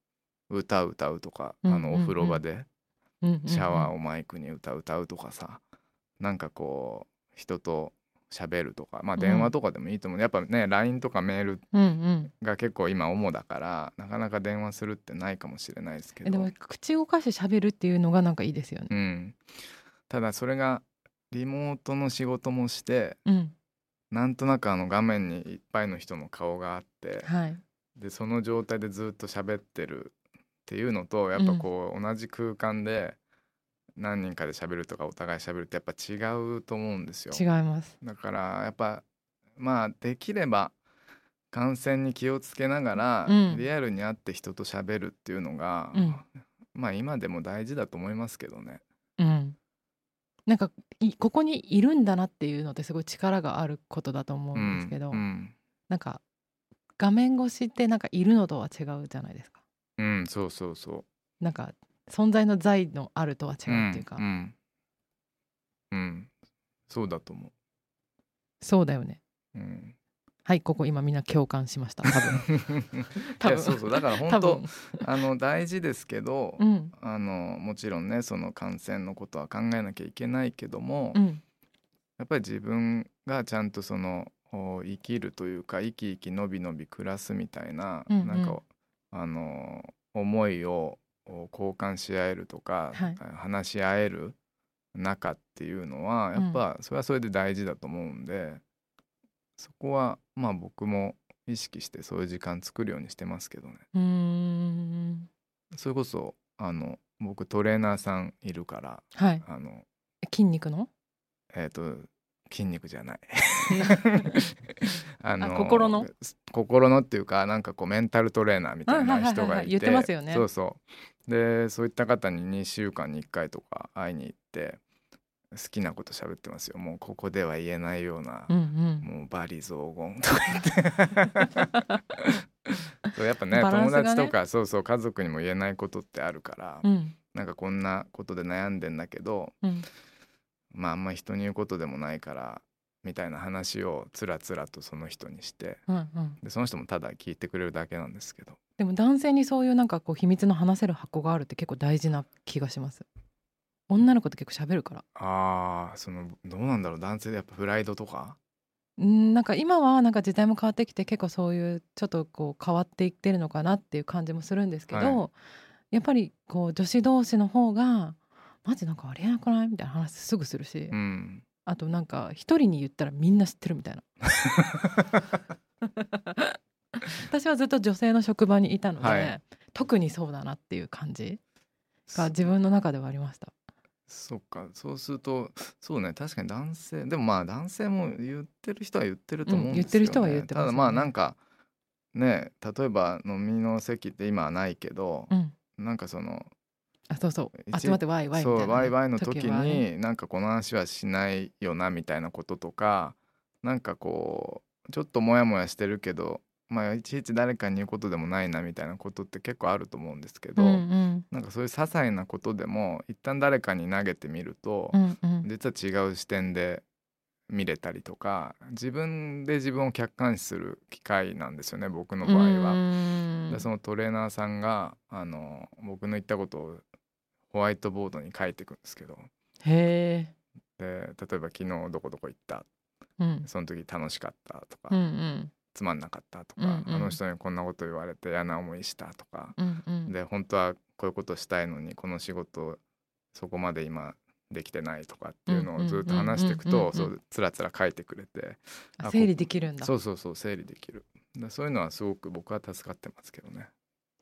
歌歌うとか、うんあのお風呂場でシャワーをマイクに歌歌うとかさ、なんかこう人と喋るとかまあ電話とかでもいいと思う、やっぱね LINE とかメールうんうん。が結構今主だからなかなか電話するってないかもしれないですけど。えでも口動かして喋るっていうのがなんかいいですよね。うん、ただそれがリモートの仕事もしてうん。なんとなくあの画面にいっぱいの人の顔があってはい。でその状態でずっと喋ってるっていうのとやっぱこう、同じ空間で何人かで喋るとかお互い喋るってやっぱ違うと思うんですよ。違いますだからやっぱまあできれば感染に気をつけながら、うんリアルに会って人と喋るっていうのが、うんまあ今でも大事だと思いますけどね。うんなんかいここにいるんだなっていうのってすごい力があることだと思うんですけど、うん、なんか画面越しってなんかいるのとは違うじゃないですかうんうんそうそうそう。なんか存在の在のあるとは違うっていうか、うんうんうん。そうだと思うそうだよねう。ん。はいここ今みん。な共感しました多分多分そうそうだから本当あの大事ですけど、うん。あのもちろん。ねその感染のことは考えなきゃいけないけども、うん。やっぱり自分がちゃん。とそのお生きるというか生き生きのびのび暮らすみたいな、うん。うん。なん。かあの思いを交換し合えるとか、はい。話し合える中っていうのはやっぱそれはそれで大事だと思うんで、そこはまあ僕も意識してそういう時間作るようにしてますけどね。うーん。それこそあの僕トレーナーさんいるからはい。あの筋肉の？えっ、と筋肉じゃない。[laughs] ああ心の？心のっていうかなんかこうメンタルトレーナーみたいな人あはいはいはいはいがい。て言ってますよね。そうそう。でそういった方に2週間に1回とか会いに行って好きなこと喋ってますよ。もうここでは言えないような、うんうん。もうバリ雑言とか言って。[laughs] そうやっぱねね。友達とかそうそう家族にも言えないことってあるから、うん。なんかこんなことで悩んでんだけどうんまああんま人に言うことでもないからみたいな話をつらつらとその人にしてうんうん、でその人もただ聞いてくれるだけなんですけど。でも男性にそういうなんかこう秘密の話せる箱があるって結構大事な気がします。女の子って結構喋るから。あーそのどうなんだろう。男性でやっぱプライドとか？うんなんか今はなんか時代も変わってきて結構そういうちょっとこう変わっていってるのかなっていう感じもするんですけど、はやっぱりこう女子同士の方がマジなんかありえなくない？みたいな話すぐするし、うん。あとなんか一人に言ったらみんな知ってるみたいな。私はずっと女性の職場にいたので、はい。特にそうだなっていう感じが自分の中ではありました。そっか。そうするとそうね。確かに男性でもまあ男性も言ってる人は言ってると思うんですよ、ね。うん言ってる人は言ってますよね。ただまあなんかね例えば飲みの席って今はないけどう、ん。なんかそのあそうそう。一集まってワイワイみたいなね、そうワイワイの時になんかこの話はしないよなみたいなこととかなんかこうちょっとモヤモヤしてるけどまあいちいち誰かに言うことでもないなみたいなことって結構あると思うんですけど、うんうん。なんかそういう些細なことでも一旦誰かに投げてみると、うんうん。実は違う視点で見れたりとか自分で自分を客観視する機会なんですよね僕の場合は。はでそのトレーナーさんがあの僕の言ったことをホワイトボードに書いていくんですけど。へえ、で例えば「昨日どこどこ行った。うん、その時楽しかった」とか、うんうん。つまんなかった」とか、うんうん。あの人にこんなこと言われて嫌な思いした」とか、うんうん。で本当はこういうことしたいのにこの仕事そこまで今できてないとかっていうのをずっと話していくとそうつらつら書いてくれて。整理できるんだ。そうそうそう整理できる。でそういうのはすごく僕は助かってますけどね。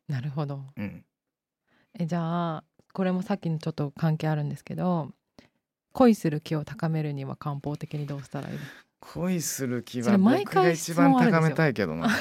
なるほど。うん。えじゃあこれもさっきにちょっと関係あるんですけど恋する気を高めるには漢方的にどうしたらいい恋する気は毎回僕が一番高めたいけどな。[laughs]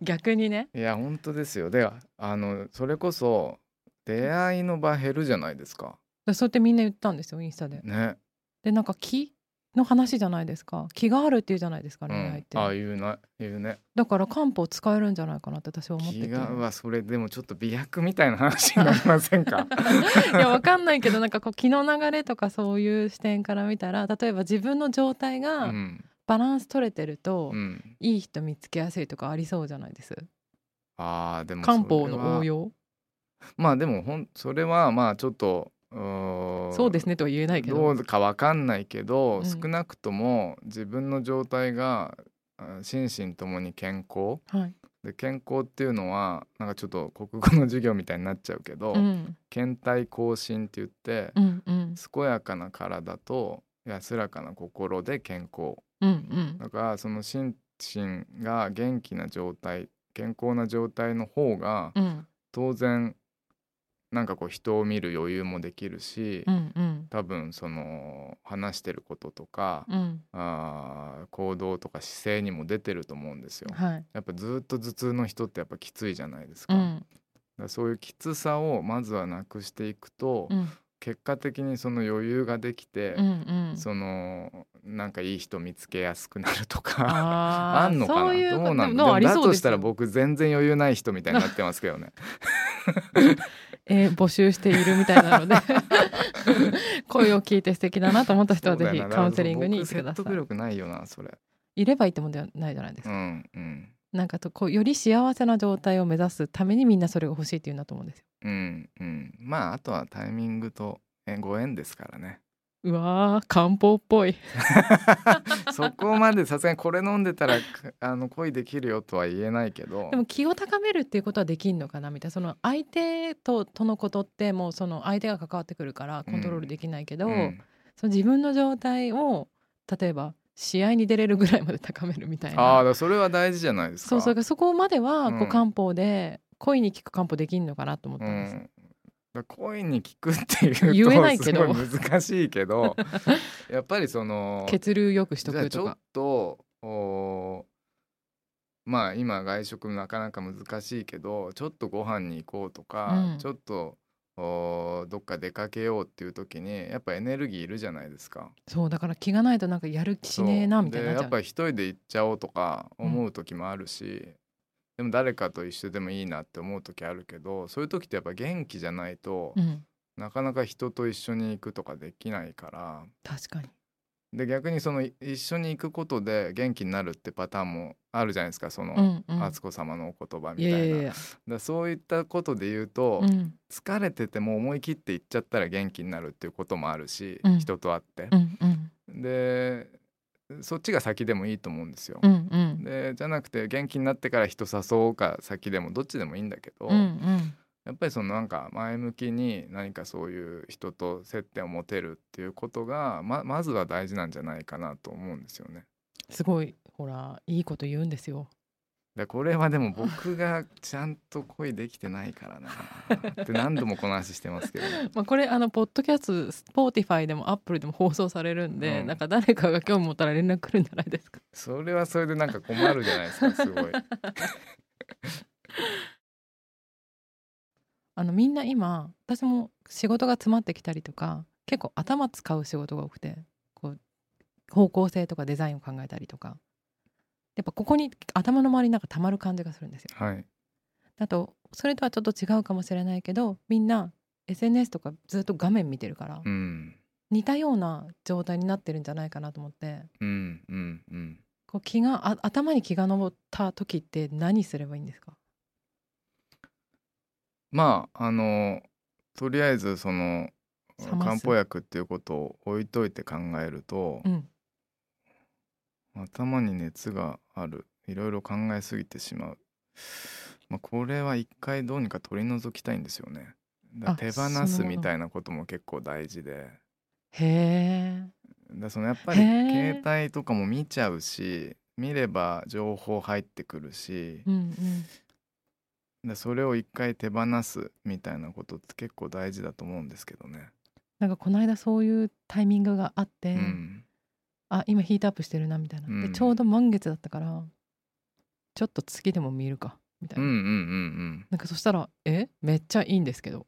逆にね。いや本当ですよ。ではあのそれこそ出会いの場減るじゃないですか。そうやってみんな言ったんですよインスタで。ね。でなんか気？の話じゃないですか。気があるっていうじゃないですかうん恋愛って、あ言うな。言うね。だから漢方使えるんじゃないかなって私は思ってて。気がはそれでもちょっと美白みたいな話になりませんか？[laughs] いやわかんないけどなんかこう気の流れとかそういう視点から見たら例えば自分の状態うがん。バランス取れてると、うん。いい人見つけやすいとかありそうじゃないです？あーでも漢方の応用？まあでもほんそれはまあちょっとそうですねとは言えないけど。どうかわかんないけど、うん。少なくとも自分の状態があ心身ともに健康。はい。で健康っていうのはなんかちょっと国語の授業みたいになっちゃうけど、うん。健体更新って言って、うんうん。健やかな体と安らかな心で健康。うんうん。だからその心身が元気な状態健康な状態の方がうん。当然なんかこう人を見る余裕もできるし、うんうん。多分その話してることとか、うん。あー行動とか姿勢にも出てると思うんですよ。はい。やっぱずっと頭痛の人ってやっぱきついじゃないですか。うん。らそういうきつさをまずはなくしていくと、うん結果的にその余裕ができて、うんうん。そのなんかいい人見つけやすくなるとか。あ [laughs] あんのかな？どうなん？だとしたら僕全然余裕ない人みたいになってますけどね。[laughs] えー募集しているみたいなので [laughs] 声を聞いて素敵だなと思った人はぜひカウンセリングに行ってください。僕説得力ないよなそれ。いればいいってもんではないじゃないですうか、んうんなんかとこうより幸せな状態を目指すためにみんなそれが欲しいっていうんだと思うんですよ。うんうん。まああとはタイミングとえご縁ですからね。うわー漢方っぽい。[laughs] そこまでさすがにこれ飲んでたらか [laughs] あの恋できるよとは言えないけど。でも気を高めるっていうことはできんのかなみたいな。その相手ととのことってもうその相手が関わってくるからコントロールできないけど、うん。その自分の状態を例えば試合に出れるぐらいまで高めるみたいああなだからそれは大事じゃないですか。そうそうそこまではこううん漢方で恋に効く漢方できんのかなと思っうたんです、ん。だから恋に聞くっていうと言えないけど。すごい難しいけど [laughs] やっぱりその血流よくしとじゃあちょっくとかとおまあ今外食なかなか難しいけどちょっとご飯に行こうとか、うん。ちょっとおどっか出かけようっていう時にやっぱエネルギーいるじゃないですか。そうだから気がないとなんかやる気しねえなみたいになやっぱり一人で行っちゃおうとか思う時もあるし、でも誰かと一緒でもいいなって思う時あるけどそういう時ってやっぱ元気じゃないとうん。なかなか人と一緒に行くとかできないから確かにで逆にそのい一緒に行くことで元気になるってパターンもあるじゃないですかその、敦子様のお言葉みいたいな。そういったことで言うと、うん。疲れてても思い切って行っちゃったら元気になるっていうこともあるし、うん。人と会って。う。んうん。でそっちが先でもいいと思うんですよ。うんうん。でじゃなくて元気になってから人誘うか先でもどっちでもいいんだけど、うんうんやっぱりそのなんか前向きに何かそういう人と接点を持てるっていうことがままずは大事なんじゃないかなと思うんですよね。すごいほらいいこと言うんですよでこれはでも僕がちゃんと恋できてないからなって何度もこの話してますけど、[laughs] まあこれあのポッドキャスト Spotify でも Apple でも放送されるんで、うんなんか誰かが興味持ったら連絡来るんじゃないですかそれはそれでなんか困るじゃないですかすごい。あのみんな今私も仕事が詰まってきたりとか結構頭使う仕事が多くてこう方向性とかデザインを考えたりとか。やっぱここに頭の周りになんか溜まる感じがするんですよ。はい、あとそれとはちょっと違うかもしれないけどみんな SNS とかずっと画面見てるから、うん。似たような状態になってるんじゃないかなと思って。うんうんうん。こう気があ頭に気が上った時って何すればいいんですか？まああのとりあえずその漢方薬っていうことを置いといて考えるとう、ん。頭に熱がある。いろいろ考えすぎてしまう、まあ、これは一回どうにか取り除きたいんですよね。手放すみたいなことも結構大事で。へえだからそのやっぱり携帯とかも見ちゃうし見れば情報入ってくるしうんうんでそれを一回手放すみたいなことって結構大事だと思うんですけどね。なんかこの間そういうタイミングがあって、うん、あ今ヒートアップしてるなみたいな、うん。でちょうど満月だったからちょっと月でも見るかみたいな、うんうんうんなんかそしたら「え？めっちゃいいんですけど」っ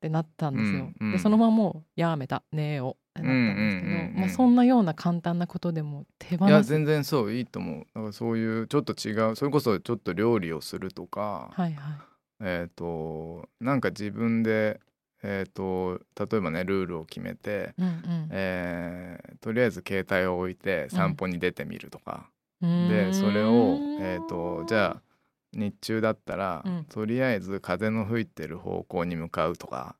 てなったんですよ、うんうんでそのままもう「やめた。ねえを」ってなったんですけど、うんうんうんうんまあ、そんなような簡単なことでも手うん。いや放す全然そういいと思う。だからそういうちょっと違うそれこそちょっと料理をするとか、はいはい。えっ、となんか自分でえっ、と例えばねルールを決めて、うんえーとりあえず携帯を置いて散歩に出てみるとか、うん。でそれをうーんえっ、とじゃあ日中だったら、うん。とりあえず風の吹いてる方向に向かうとか、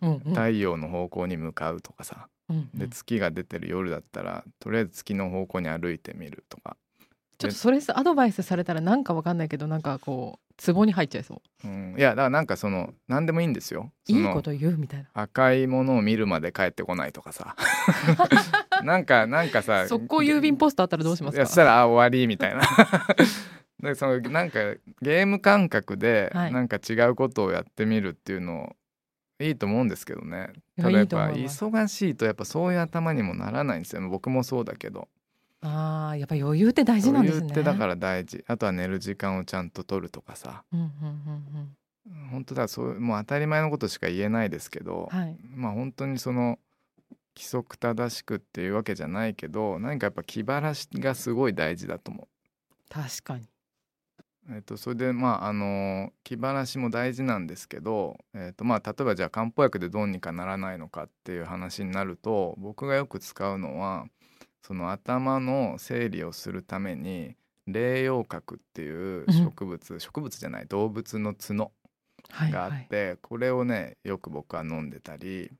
うんうん。太陽の方向に向かうとかさ。うんうんで月が出てる夜だったらとりあえず月の方向に歩いてみるとか、ちょっとそれアドバイスされたらなんかわかんないけどなんかこうツボに入っちゃいそう。うん、いやだからなんかその何でもいいんですよ。いいこと言うみたいな。赤いものを見るまで帰ってこないとかさ。[laughs] [laughs] なんかなんかさ速攻郵便ポストあったらどうしますか？いやしたらあ終わりみたいな。[laughs] でそのなんかゲーム感覚ではい。なんか違うことをやってみるっていうのいいと思うんですけどね。ただやっぱ忙しいとやっぱそういう頭にもならないんですよ。僕もそうだけど。あーやっぱ余裕って大事なんですね。余裕ってだから大事。あとは寝る時間をちゃんと取るとかさ。うんうんうん本当だそうもう当たり前のことしか言えないですけど、うんはい。まあ本当にその規則正しくっていうわけじゃないけど何かやっぱ気晴らしがすごい大事だと思確かに。う。えっとそれでまああの気晴らしも大事なんですけど、えっとまあ、例えばじゃあ漢方薬でどうにかならないのかっていう話になると僕がよく使うのはその頭の整理をするために霊陽核っていう植物、植物じゃない動物の角はいがあはいって、これをねよく僕は飲んでたり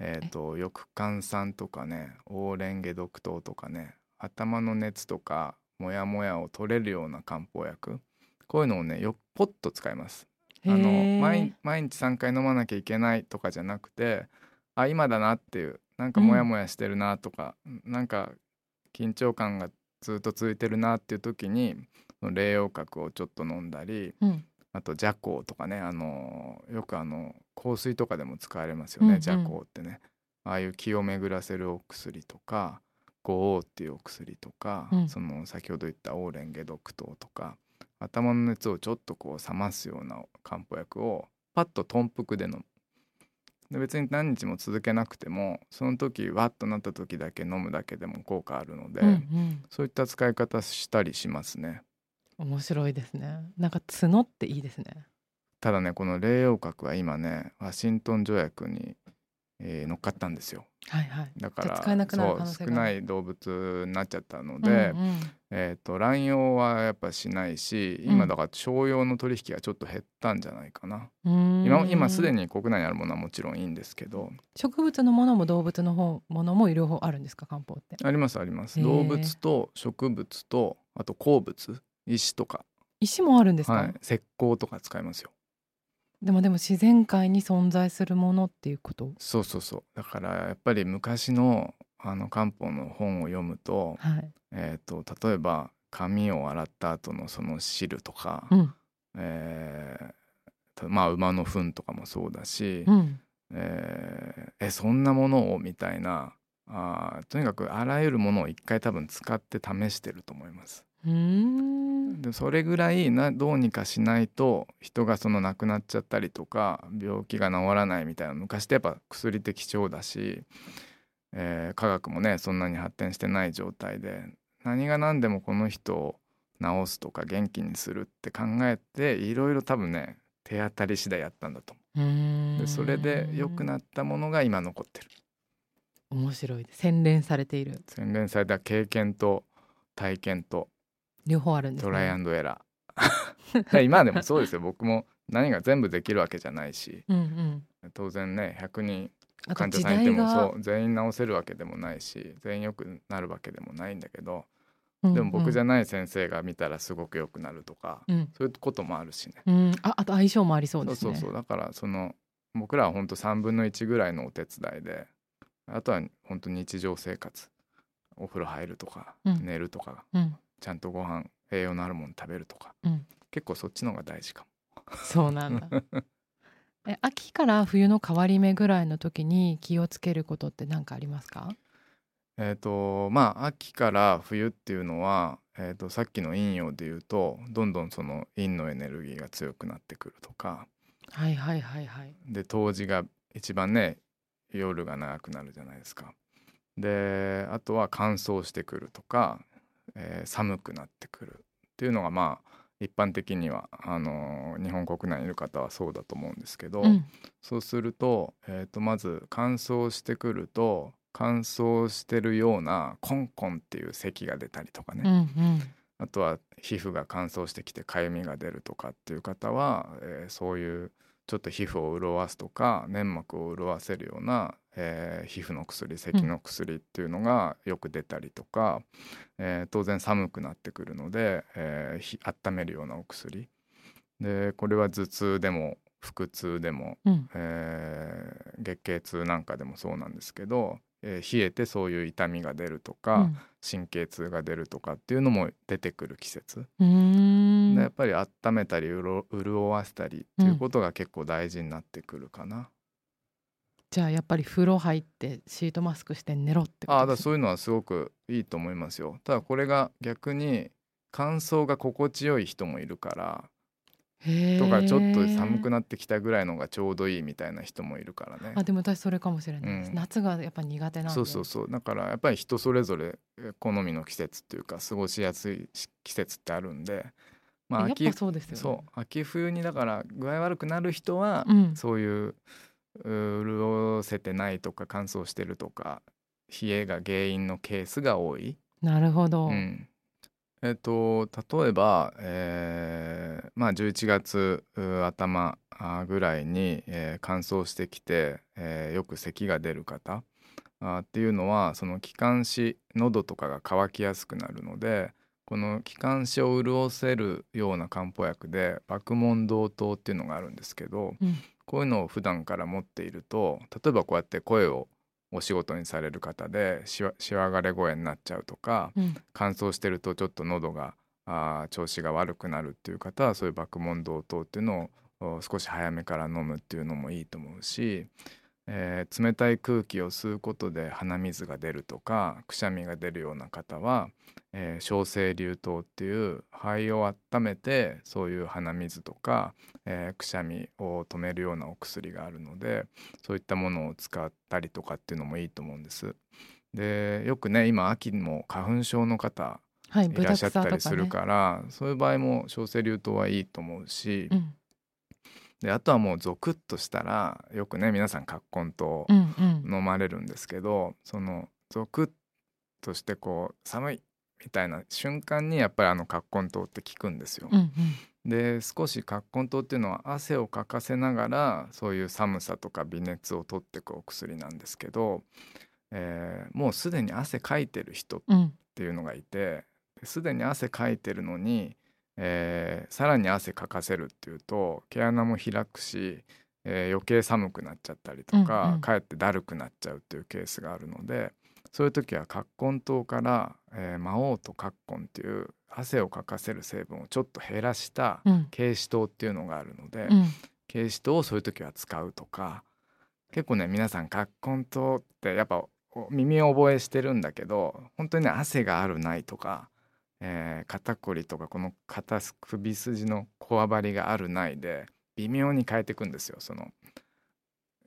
えっ、と翼寒酸とかねオーレンゲ毒糖とかね頭の熱とかモヤモヤを取れるような漢方薬こういうのをねよポッと使います。あの毎毎日3回飲まなきゃいけないとかじゃなくてあ今だなっていうなんかモヤモヤしてるなとか、なんか緊張感がずっと続いてるなっていう時にその霊陽核をちょっと飲んだりうん。あと邪香とかねあのよくあの香水とかでも使われますよね、うんうん。邪香ってね。ああいう気を巡らせるお薬とか五黄っていうお薬とか、うん。その先ほど言ったオーレンゲ毒糖とか頭の熱をちょっとこう冷ますような漢方薬をパッと頓服で飲む。で別に何日も続けなくてもその時わっとなった時だけ飲むだけでも効果あるので、うんうん。そういった使い方したりしますね。面白いですね。なんか角っていいですね。ただねこの霊陽核は今ねワシントン条約に、えー乗っかったんですよ。はいはい。だから使えなくなる少ない動物になっちゃったので、えー、と乱用はやっぱしないしうん。今だから商用の取引がちょっと減ったんじゃないかな、うんうん。今今すでにに国内にあるものはもちろんいいんですけど。植物のものも動物の方ものも両方あるんですか？漢方って。ありますあります。動物と植物とあと鉱物石とか、石もあるんですか、はい、石膏とか使いますよでもでも自然界に存在するものっていうこと？そうそうそう。だからやっぱり昔のあの漢方の本を読むと,、はい。えー、と例えば髪を洗った後のその汁とか、うん。えーたまあ馬の糞とかもそうだし、うん。えーえそんなものをみたいなあーとにかくあらゆるものを一回多分使って試してると思います。でそれぐらいなどうにかしないと人がその亡くなっちゃったりとか病気が治らないみたいな昔ってやっぱ薬って貴重だし、えー科学もねそんなに発展してない状態で何が何でもこの人を治すとか元気にするって考えていろいろ多分ね手当たり次第やったんだとでそれで良くなったものが今残ってる。面白い洗練されている。洗練された経験と体験と両方あるんですトライアねンドエラー。[laughs] 今でもそうですよ。僕も何が全部できるわけじゃないし。うんうん。当然ね100人患者時さんいてもそう全員治せるわけでもないし全員良くなるわけでもないんだけどうんうん。でも僕じゃない先生が見たらすごく良くなるとかうん。そういうこともあるしね。うん。ああと相性もありそうそうですね。そうそうだからその僕らは本当3分の1ぐらいのお手伝いであとは本当日常生活お風呂入るとか、うん。寝るとかうんちゃんとご飯栄養のあるもの食べるとか、うん。結構そっちの方が大事かそうなんだ。[laughs] え秋から冬の変わり目ぐらいの時に気をつけることって何かありますか？も。えっ、とまあ秋から冬っていうのは、えー、とさっきの陰陽で言うとどんどんその陰のエネルギーが強くなってくるとか。はいはいはいはい。で冬至が一番ね夜が長くなるじゃないですか。であとは乾燥してくるとか、えー寒くなってくるっていうのがまあ一般的にはあのー日本国内にいる方はそうだと思うんですけど、うん。そうすると,、えー、とまず乾燥してくると乾燥してるようなコンコンっていう咳が出たりとかね、うんうん。あとは皮膚が乾燥してきてかゆみが出るとかっていう方は、えーそういうちょっと皮膚を潤すとか粘膜を潤せるような、えー皮膚の薬咳の薬っていうのがよく出たりとか、えー当然寒くなってくるので、えーひ温めるようなお薬。でこれは頭痛でも腹痛でも、うん。えー月経痛なんかでもそうなんですけど、えー冷えてそういう痛みが出るとうか、ん神経痛が出るとかっていうのも出てくる季節、うーん。でやっぱり温めたり潤わせたりっていうことが結構大事になってくるかな、じゃあやっぱり風呂入ってシートマスクして寝ろってことですああだそういうのはすごくいいと思いますよ。ただこれが逆に乾燥が心地よい人もいるからとかちょっと寒くなってきたぐらいのがちょうどいいみたいな人もいるからね。あでも私それかもしれないです、うん。夏がやっぱ苦手なんで。そうそうそう。だからやっぱり人それぞれえ好みの季節っていうか過ごしやすいし季節ってあるんで。まあ秋そうですよね。そう。秋冬にだから具合悪くなる人は、うん。そういうう潤せてないとか乾燥してるとか冷えが原因のケースが多い。なるほど、うんえっと例えば、えーまあ、11月う頭あぐらいに、えー乾燥してきて、えーよく咳が出る方あっていうのはその気管支喉とかが渇きやすくなるのでこの気管支を潤せるような漢方薬で爆問同糖っていうのがあるんですけど、うん。こういうのを普段から持っていると例えばこうやって声をお仕事にされる方でしわしわがれ声になっちゃうとかうん。乾燥してるとちょっと喉があー調子が悪くなるっていう方はそういう爆問同糖っていうのをお少し早めから飲むっていうのもいいと思うし、えー冷たい空気を吸うことで鼻水が出るとかくしゃみが出るような方は、えー小生流糖っていう肺を温めてそういう鼻水とか、えーくしゃみを止めるようなお薬があるのでそういったものを使ったりとかっていうのもいいと思うんです。でよくね今秋も花粉症の方はいいらっしゃったりするねから、そういう場合も小生流糖はいいと思うし、うんであとはもうゾクッとしたらよくね皆さん葛根湯うんうん飲まれるんですけど、そのゾクッとしてこう寒いみたいな瞬間にやっぱりあの葛根湯って効くんですよ。うんうんで少し葛根湯っていうのは汗をかかせながらそういう寒さとか微熱を取っていくお薬なんですけど、えーもうすでに汗かいてる人っうんていうのがいてすでに汗かいてるのに、えーさらに汗かかせるっていうと毛穴も開くし、えー余計寒くなっちゃったりとか、うんうん。かえってだるくなっちゃうっていうケースがあるのでそういう時は葛根湯から、えー魔王と葛根っていう汗をかかせる成分をちょっと減らしたうん。軽視糖っていうのがあるので、うん。軽視糖をそういう時は使うとか結構ね皆さん葛根糖ってやっぱお耳覚えしてるんだけど本当にね汗があるないとか、えー肩こりとかこの肩す首筋のこわばりがあるないで微妙に変えていくんですよその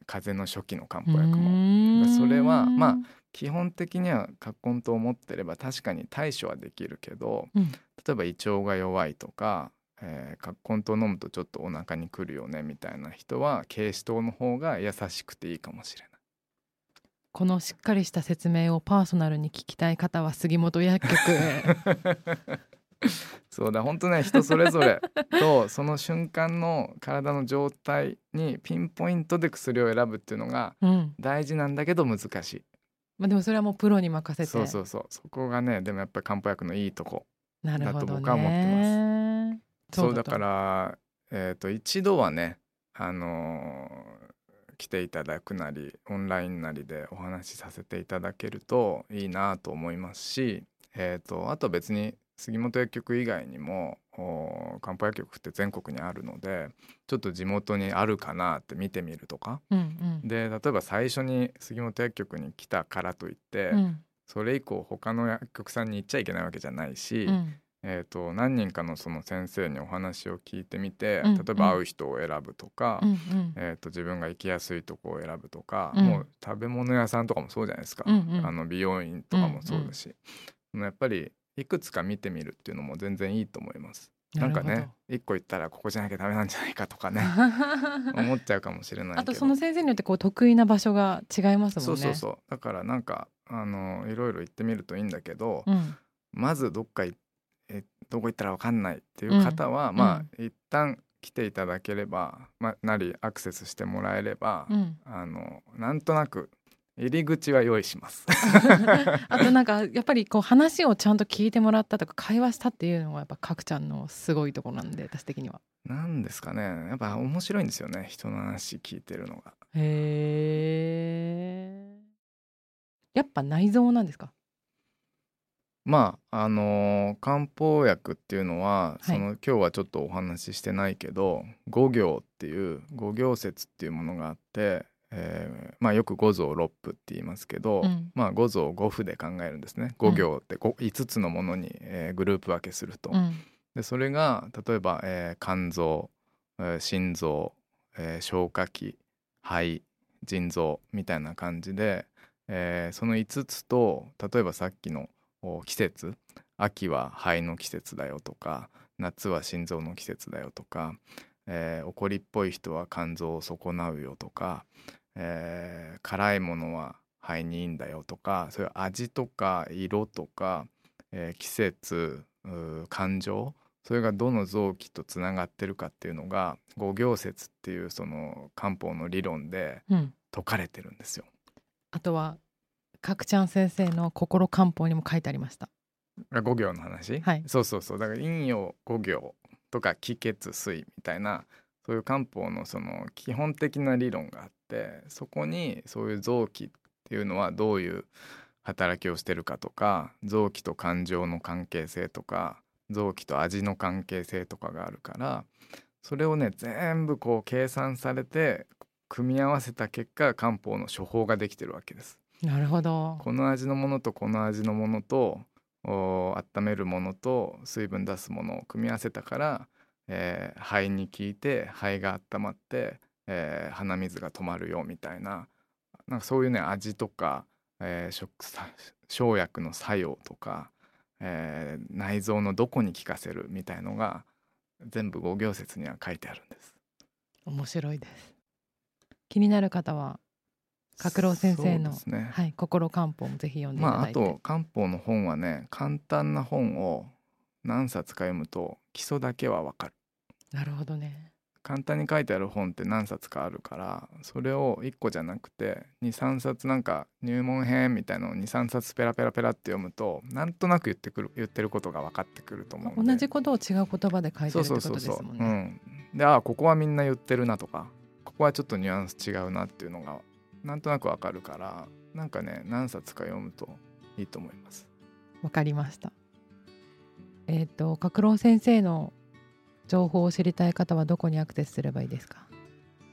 風邪の初期の漢方薬も。もそれはまあ基本的には葛根糖を持ってれば確かに対処はできるけど、うん例えば胃腸が弱いとか、えー、葛根糖飲むとちょっとお腹にくるよねみたいな人は軽視糖の方が優しくていいかもしれない。このしっかりした説明をパーソナルに聞きたい方は杉本薬局へ [laughs] そうだ本当ね人それぞれとその瞬間の体の状態にピンポイントで薬を選ぶっていうのがうん大事なんだけど難しい。まあでもそれはもうプロに任せて。そうそうそう。そこがねでもやっぱり漢方薬のいいとこ。だと僕は思ってます。そうだと。から、えー、と一度はね、あのー来ていただくなりオンラインなりでお話しさせていただけるといいなと思いますし、えー、とあと別に杉本薬局以外にもお漢方薬局って全国にあるのでちょっと地元にあるかなって見てみるとか。うんうん。で例えば最初に杉本薬局に来たからといって、うん。それ以降他の薬局さんに行っちゃいけないわけじゃないし、うん。えー、と何人かのその先生にお話を聞いてみて、うん例えば会う人を選ぶとか、うんうん。えー、と自分が行きやすいとこを選ぶとか、うん。もう食べ物屋さんとかもそうじゃないですか、うんうん。あの美容院とかもそうだし、やっぱりいくつか見てみるっていうのも全然いいと思います。なんかね一個行ったらここじゃなきゃダメなんじゃないかとかね。[laughs] 思っちゃうかもしれないけど。あとその先生によってこう得意な場所が違いますもんね。そうそうそう。だからなんかあのいろいろ行ってみるといいんだけど、うん。まずどっかいえどこ行ったら分かんないっていう方は、うん。まあ一旦来ていただければ、まあ、なりアクセスしてもらえれば、うん。あのなんとなく入り口は用意します。[laughs] あとなんかやっぱりこう話をちゃんと聞いてもらったとか会話したっていうのがやっぱ角ちゃんのすごいところなんで私的には。なんですかねやっぱ面白いんですよね人の話聞いてるのが。へえ。やっぱ内臓なんですか？まああのー漢方薬っていうのは、いその今日はちょっとお話ししてないけど五行っていう五行説っていうものがあって、えーまあ、よく五臓六腑って言いますけど、うん。まあ、五臓五腑で考えるんですね。五行ってこ5つのものに、えーグループ分けすると。うん。でそれが例えば、えー肝臓、えー心臓、えー消化器肺腎臓みたいな感じで、えーその5つと例えばさっきのお季節。秋は肺の季節だよとか夏は心臓の季節だよとか、えー怒りっぽい人は肝臓を損なうよとか、えー辛いものは肺にいいんだよとかそういう味とか色とか、えー季節感情それがどの臓器とつながってるかっていうのが五行説っていうその漢方の理論でうん。説かれてるんですよ。あとは角ちゃん先生の心漢方にも書いてありました。あ五行の話、はいそうそうそうだから陰陽五行とか気血水みたいなそういう漢方のその基本的な理論があってそこにそういう臓器っていうのはどういう働きをしてるかとか臓器と感情の関係性とか臓器と味の関係性とかがあるからそれをね全部こう計算されて組み合わせた結果漢方の処方ができてるわけです。なるほど。この味のものとこの味のものとお温めるものと水分出すものを組み合わせたから、えー肺に効いて肺が温まって、えー鼻水が止まるよみたいななんかそういうね味とか、えー生薬の作用とか、えー内臓のどこに効かせるみたいのが全部五行説には書いてあるんです。面白いです。気になる方は角郎先生の、ね。はい、心漢方もぜひ読んでいたまああだいて、と漢方の本はね簡単な本を何冊か読むと基礎だけはわかる。なるほどね簡単に書いてある本って何冊かあるからそれを1個じゃなくて23冊なんか入門編みたいなのを23冊ペラペラペラって読むとなんとなく言ってくる言ってることが分かってくると思う同じことを違う言葉で書いてるってことそうそうそうそう。ですもんねうん。でああここはみんな言ってるなとかここはちょっとニュアンス違うなっていうのがなんとなく分かるからなんかね何冊か読むといいと思います。わかりました。えっ、と角郎先生の情報を知りたい方はどこにアクセスすればいいですか？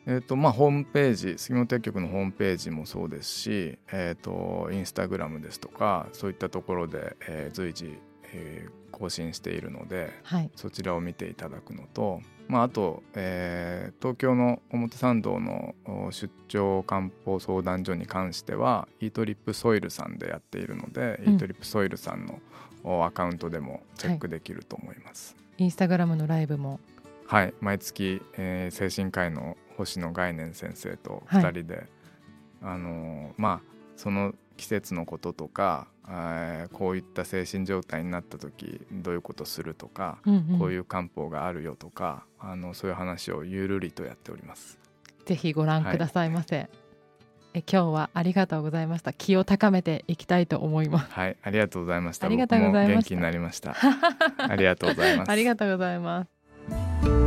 えーとまあ、ホームページ杉本薬局のホームページもそうですし、えー、とインスタグラムですとかそういったところで、えー随時、えー更新しているのではい。そちらを見ていただくのと、まあ、あと、えー東京の表参道のお出張漢方相談所に関してはイートリップソイルさんでやっているので、うん。イートリップソイルさんのおアカウントでもチェックできると思います。インスタグラムのライブも。はい、毎月、えー精神科医の星野概念先生とはい。2人で、あのーまあその季節のこととか、えーこういった精神状態になった時どういうことするとか、うんうん。こういう漢方があるよとかあのそういう話をゆるりとやっております。ぜひご覧くださいませ、え今日はありがとうございました気を高めていきたいと思いますはい、ありがとうございました。ありがとうございました元気になりました。[laughs] ありがとうございます。ありがとうございます